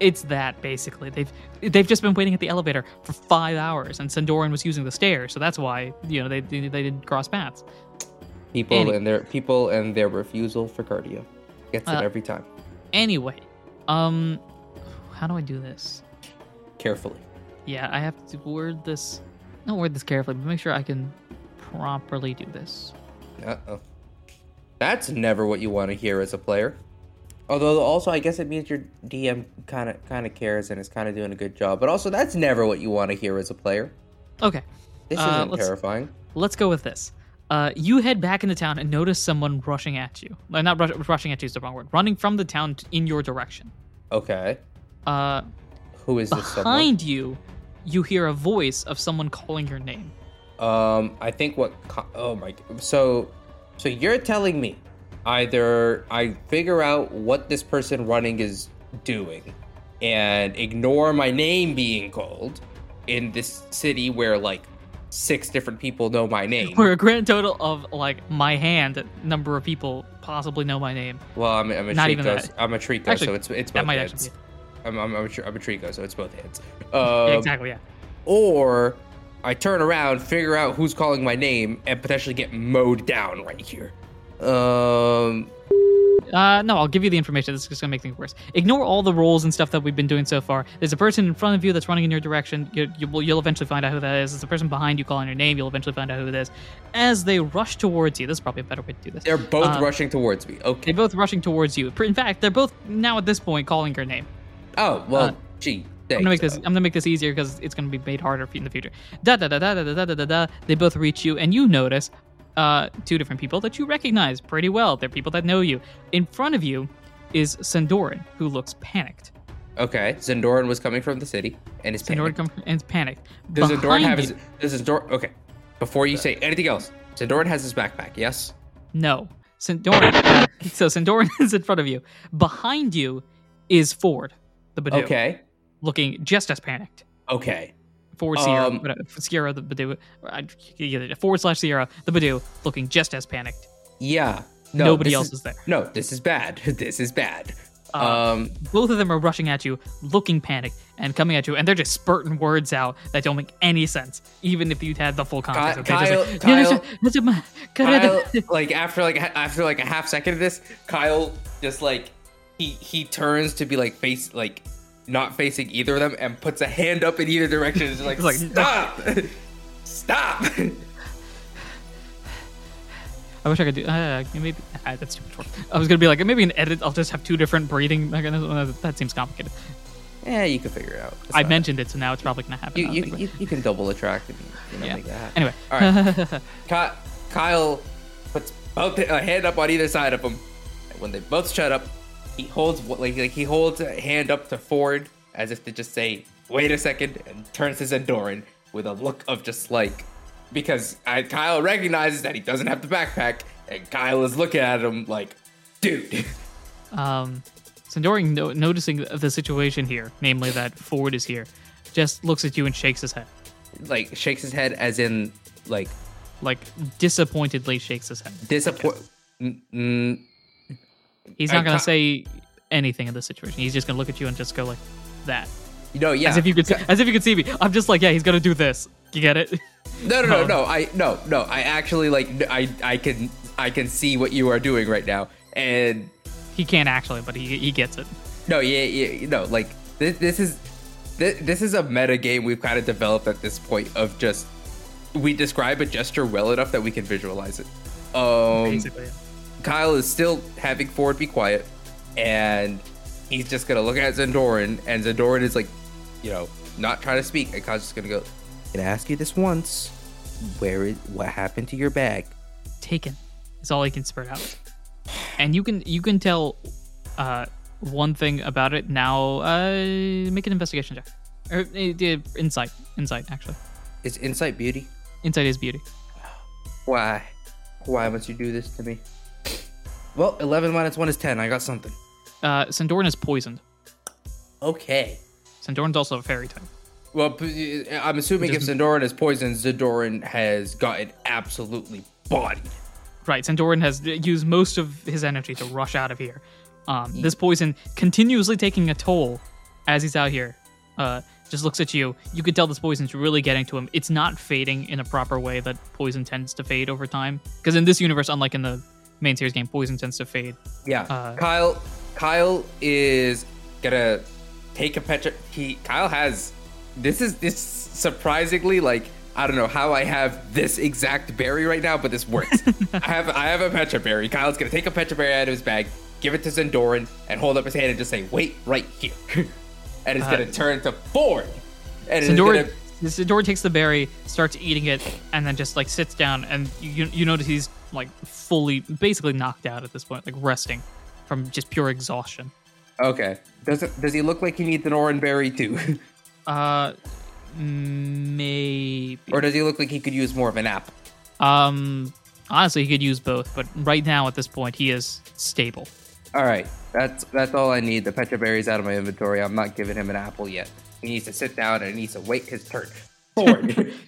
it's that basically. They've they've just been waiting at the elevator for five hours, and Sandoran was using the stairs, so that's why you know they they, they didn't cross paths. People Any- and their people and their refusal for cardio gets it Uh, every time. Anyway, um, how do I do this? Carefully. Yeah, I have to word this. Not word this carefully, but make sure I can properly do this. Uh oh. That's never what you want to hear as a player. Although also I guess it means your DM kind of kind of cares and is kind of doing a good job. But also that's never what you want to hear as a player. Okay, This Uh, isn't let's- terrifying. let's go with this. Uh, you head back into town and notice someone rushing at you. Uh, not rush, rushing at you is the wrong word. Running from the town t- in your direction. Okay. Uh, Who is this behind you, you hear a voice of someone calling your name. Um, I think what. Oh my. So, so you're telling me either I figure out what this person running is doing, and ignore my name being called in this city where like six different people know my name. Where a grand total of like my hand number of people possibly know my name. Well, I'm, I'm a Not Treecko. that. I'm a Treecko, Actually, so it's it's that both might hands. actually I'm, I'm, I'm, a, I'm a Treecko, so it's both hands. Yeah, Um, exactly. Yeah. Or I turn around, figure out who's calling my name, and potentially get mowed down right here. Um, Uh, no, I'll give you the information. This is just gonna make things worse. Ignore all the roles and stuff that we've been doing so far. There's a person in front of you that's running in your direction. You, you will, you'll eventually find out who that is. There's a person behind you calling your name. You'll eventually find out who it is. As they rush towards you, this is probably a better way to do this. they're both Um, rushing towards me. Okay. They're both rushing towards you. In fact, they're both now at this point calling your name. Oh well, uh, gee. I'm gonna make this. I'm gonna make this easier because it's gonna be made harder in the future. Da da da da da da da da da. They both reach you, and you notice uh, two different people that you recognize pretty well. They're people that know you. In front of you is Sandoran, who looks panicked. Okay, Zendoran was coming from the city and is panicked. comes and is panicked. Does Zendoran Behind have you- his? Does Zendoran? Okay, before you say anything else, Zendoran has his backpack. Yes. No. Sandoran. so Sandoran is in front of you. Behind you is Ford, the Budew, Okay. Looking just as panicked. Okay. Forward Sierra, Um, uh, Sierra the Budew, forward slash Sierra the Budew, looking just as panicked. Yeah. No, Nobody else is there. No, this is bad. This is bad. Uh, um. Both of them are rushing at you, looking panicked, and coming at you, and they're just spurting words out that don't make any sense, even if you'd had the full context. okay? Just Kyle- like, Kyle, like after like after like a half second of this, Kyle just like he he turns to be like face like not facing either of them and puts a hand up in either direction. It's like, like, stop, stop. I wish I could do. Uh, maybe ah, that's too much work. I was gonna be like, maybe in edit, I'll just have two different breathing mechanisms. Uh, That seems complicated. yeah, you can figure it out. I mentioned it, so now it's probably gonna happen. you you, that I think you, you can double attract and you know Yeah. make that happen. Anyway. all right. Ky- Kyle puts both a hand up on either side of him. And when they both shut up, he holds like, like he holds a hand up to Ford as if to just say, "Wait a second, and turns to Zendoran with a look of just like because I, Kyle recognizes that he doesn't have the backpack, and Kyle is looking at him like, "Dude." Um, Sandoran, no- noticing the situation here, namely that Ford is here, just looks at you and shakes his head. like shakes his head as in like Like, disappointedly shakes his head. disappoint. Mm, mm, He's not gonna say anything in this situation. He's just gonna look at you and just go like that. you know, yeah. As if you could, see, as if you could see me. I'm just like, yeah, he's gonna do this. You get it? No, no, no, Oh. no. I no, no. I actually like. I I can I can see what you are doing right now, and He can't actually, but he he gets it. no, yeah, yeah, no. Like this, this is this, this is a meta game we've kind of developed at this point of just we describe a gesture well enough that we can visualize it. Um, Basically. Kyle is still having Ford be quiet, and he's just gonna look at Zendoran, and Zendoran is like, you know, not trying to speak, and Kyle's just gonna go. Can I ask you this once? Where is what happened to your bag? Taken is all he can spurt out. And you can you can tell uh, one thing about it now. Uh, make an investigation check. Or uh, insight. Insight, actually. Is insight beauty? Insight is beauty. Why? Why must you do this to me? Well, 11 minus 1 is 10. I got something. Uh, Sandoran is poisoned. Okay. Sandoran's also a fairy type. Well, I'm assuming if Zendoran is poisoned, Zendoran has gotten absolutely bodied. Right, Sandoran has used most of his energy to rush out of here. Um, this poison continuously taking a toll as he's out here. Uh, just looks at you. You could tell this poison's really getting to him. It's not fading in a proper way that poison tends to fade over time. Because in this universe, unlike in the main series game, poison tends to fade. Yeah. Uh, Kyle Kyle is gonna take a pecha he Kyle has this is this surprisingly like I don't know how I have this exact berry right now, but this works. I have I have a pecha berry. Kyle's gonna take a pecha berry out of his bag, give it to Zendoran, and hold up his hand and just say, "Wait right here," and it's Uh, gonna turn to Ford. And it's Sandoran, gonna Sandoran takes the berry, starts eating it, and then just like sits down. And you you notice he's like fully, basically knocked out at this point, like resting from just pure exhaustion. okay. Does it does he look like he needs an orange berry too, Uh, maybe. or does he look like he could use more of an apple? Um, honestly, he could use both, but right now at this point, he is stable. All right, that's that's all I need. The pecha berry's out of my inventory. I'm not giving him an apple yet. He needs to sit down and he needs to wait his turn. Forward.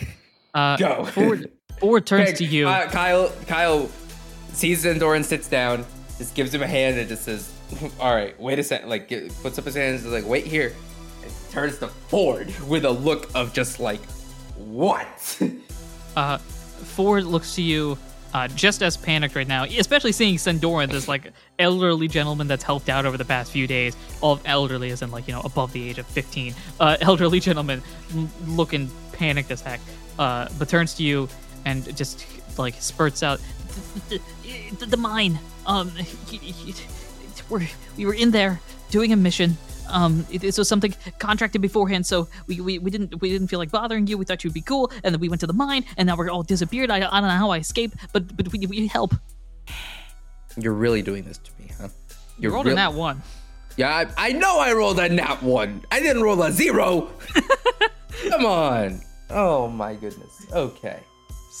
Uh, Go. Ford, Ford turns to you. Uh, Kyle, Kyle sees Zendor and sits down. Just gives him a hand and just says, "All right, wait a second. Like get- puts up his hands and is like, "Wait here." And turns to Ford with a look of just like, "What?" Uh, Ford looks to you, uh, just as panicked right now, especially seeing Sendoran, this like elderly gentleman that's helped out over the past few days. All elderly is in like you know above the age of fifteen. Uh, elderly gentleman looking panicked as heck, uh, but turns to you and just like spurts out the, the, the mine. Um, we're, we were in there doing a mission. Um, it, this was something contracted beforehand, so we, we, we didn't we didn't feel like bothering you. We thought you'd be cool, and then we went to the mine, and now we're all disappeared. I, I don't know how I escaped, but but we, we help. You're really doing this to me, huh? You rolled in that one. Yeah, I, I know I rolled a nat one. I didn't roll a zero. Come on. Oh my goodness. Okay.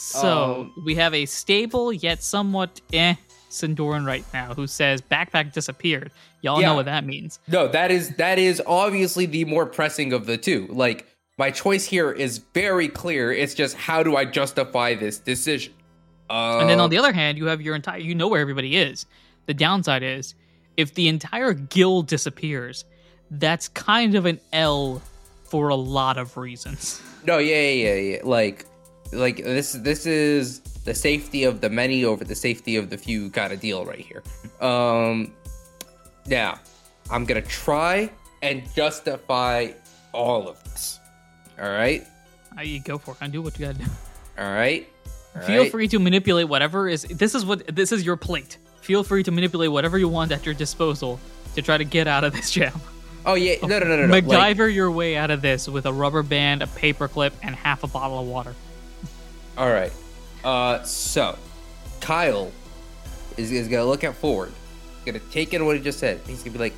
So Um, we have a stable yet somewhat eh Sindoran right now who says backpack disappeared. Y'all Yeah. know what that means. No, that is that is obviously the more pressing of the two. Like my choice here is very clear. It's just how do I justify this decision? Uh, And then on the other hand, you have your entire you know where everybody is. The downside is if the entire guild disappears, that's kind of an L for a lot of reasons. no, yeah, yeah, yeah, yeah. Like, like this this is the safety of the many over the safety of the few kind of deal right here. Um, now I'm gonna try and justify all of this. All right, I go for it. I do what you gotta do. all right. all Feel right? free to manipulate whatever is this is what this is your plate. Feel free to manipulate whatever you want at your disposal to try to get out of this jam. Oh yeah, no, no, no, no. no. Like, your way out of this with a rubber band, a paperclip, and half a bottle of water. All right. Uh, so Kyle is, is gonna look at Ford, gonna take in what he just said. He's gonna be like,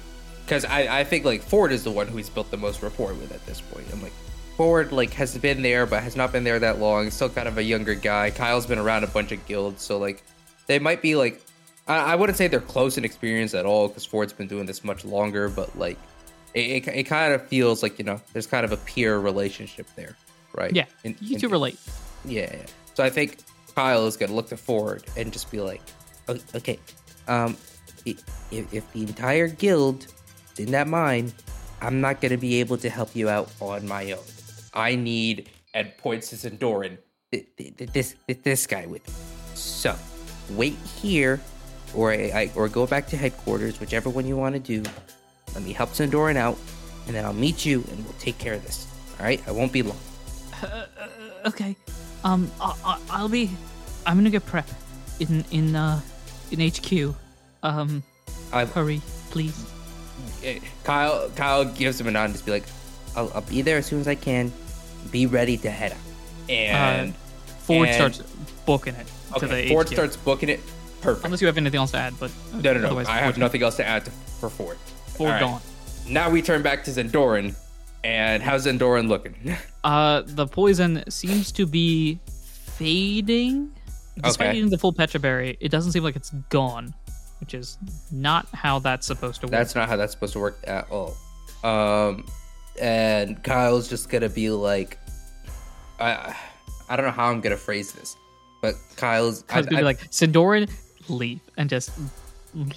because I, I think like Ford is the one who he's built the most rapport with at this point. I'm like, Ford like has been there, but has not been there that long. He's still kind of a younger guy. Kyle's been around a bunch of guilds, so like they might be like, I, I wouldn't say they're close in experience at all, because Ford's been doing this much longer. But like, it, it, it kind of feels like you know, there's kind of a peer relationship there, right? Yeah, In- you two relate. Yeah. So I think Kyle is gonna look to Ford and just be like, oh, okay, um, if, if the entire guild is in that mine, I'm not gonna be able to help you out on my own. I need and points to Zendoran, th- th- th- this this guy with me. So wait here, or I, or go back to headquarters, whichever one you want to do. Let me help Zendoran out, and then I'll meet you and we'll take care of this. All right, I won't be long. Uh, uh, uh, okay. Um, I, I, I'll be. I'm gonna get prep in in uh in HQ. Um, I, hurry, please. Kyle Kyle gives him a nod and just be like, I'll, I'll be there as soon as I can. Be ready to head out. And Ford And- starts booking it to okay, Ford HQ. starts booking it. Perfect. Unless you have anything else to add, but uh, no, no, no. I have nothing else to add to, for Ford. Ford right. gone. Now we turn back to Zendoran. And how's Zendoran looking? Uh, the poison seems to be fading. Despite Okay. eating the full Pecha berry, it doesn't seem like it's gone, which is not how that's supposed to work. That's not how that's supposed to work at all. Um, and Kyle's just gonna be like, I, I don't know how I'm gonna phrase this, but Kyle's. I was gonna I- be like, Sindoran, leave, and just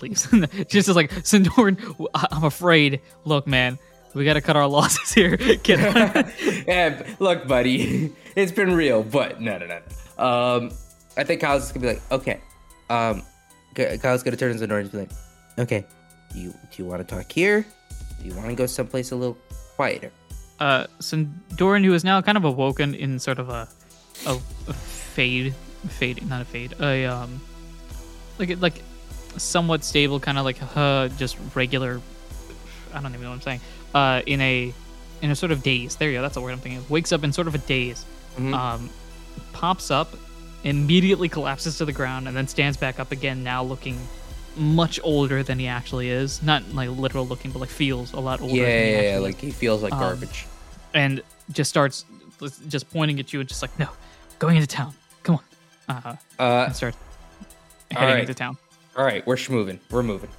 leaves. just is like, Sindoran, I- I'm afraid. Look, man, we gotta cut our losses here. Yeah, look, buddy, it's been real, but no, no, no. Um, I think Kyle's gonna be like, okay. Um, Kyle's gonna turn to Zendoran and be like, okay, you do you want to talk here? Do you want to go someplace a little quieter? uh, Sindoran, who is now kind of awoken in sort of a, a, a fade, fade, not a fade, a um, like like somewhat stable, kind of like uh, just regular. I don't even know what I'm saying. Uh, in a in a sort of daze. There you go. That's the word I'm thinking. of. Wakes up in sort of a daze. Mhm. Um, pops up, immediately collapses to the ground, and then stands back up again. Now looking much older than he actually is. Not like literal looking, but like feels a lot older. Yeah, than he yeah, yeah, like he feels like Um, garbage. and just starts just pointing at you and just like no going into town come on uh Uh, and starts heading right. into town all right, we're schmoving. We're moving.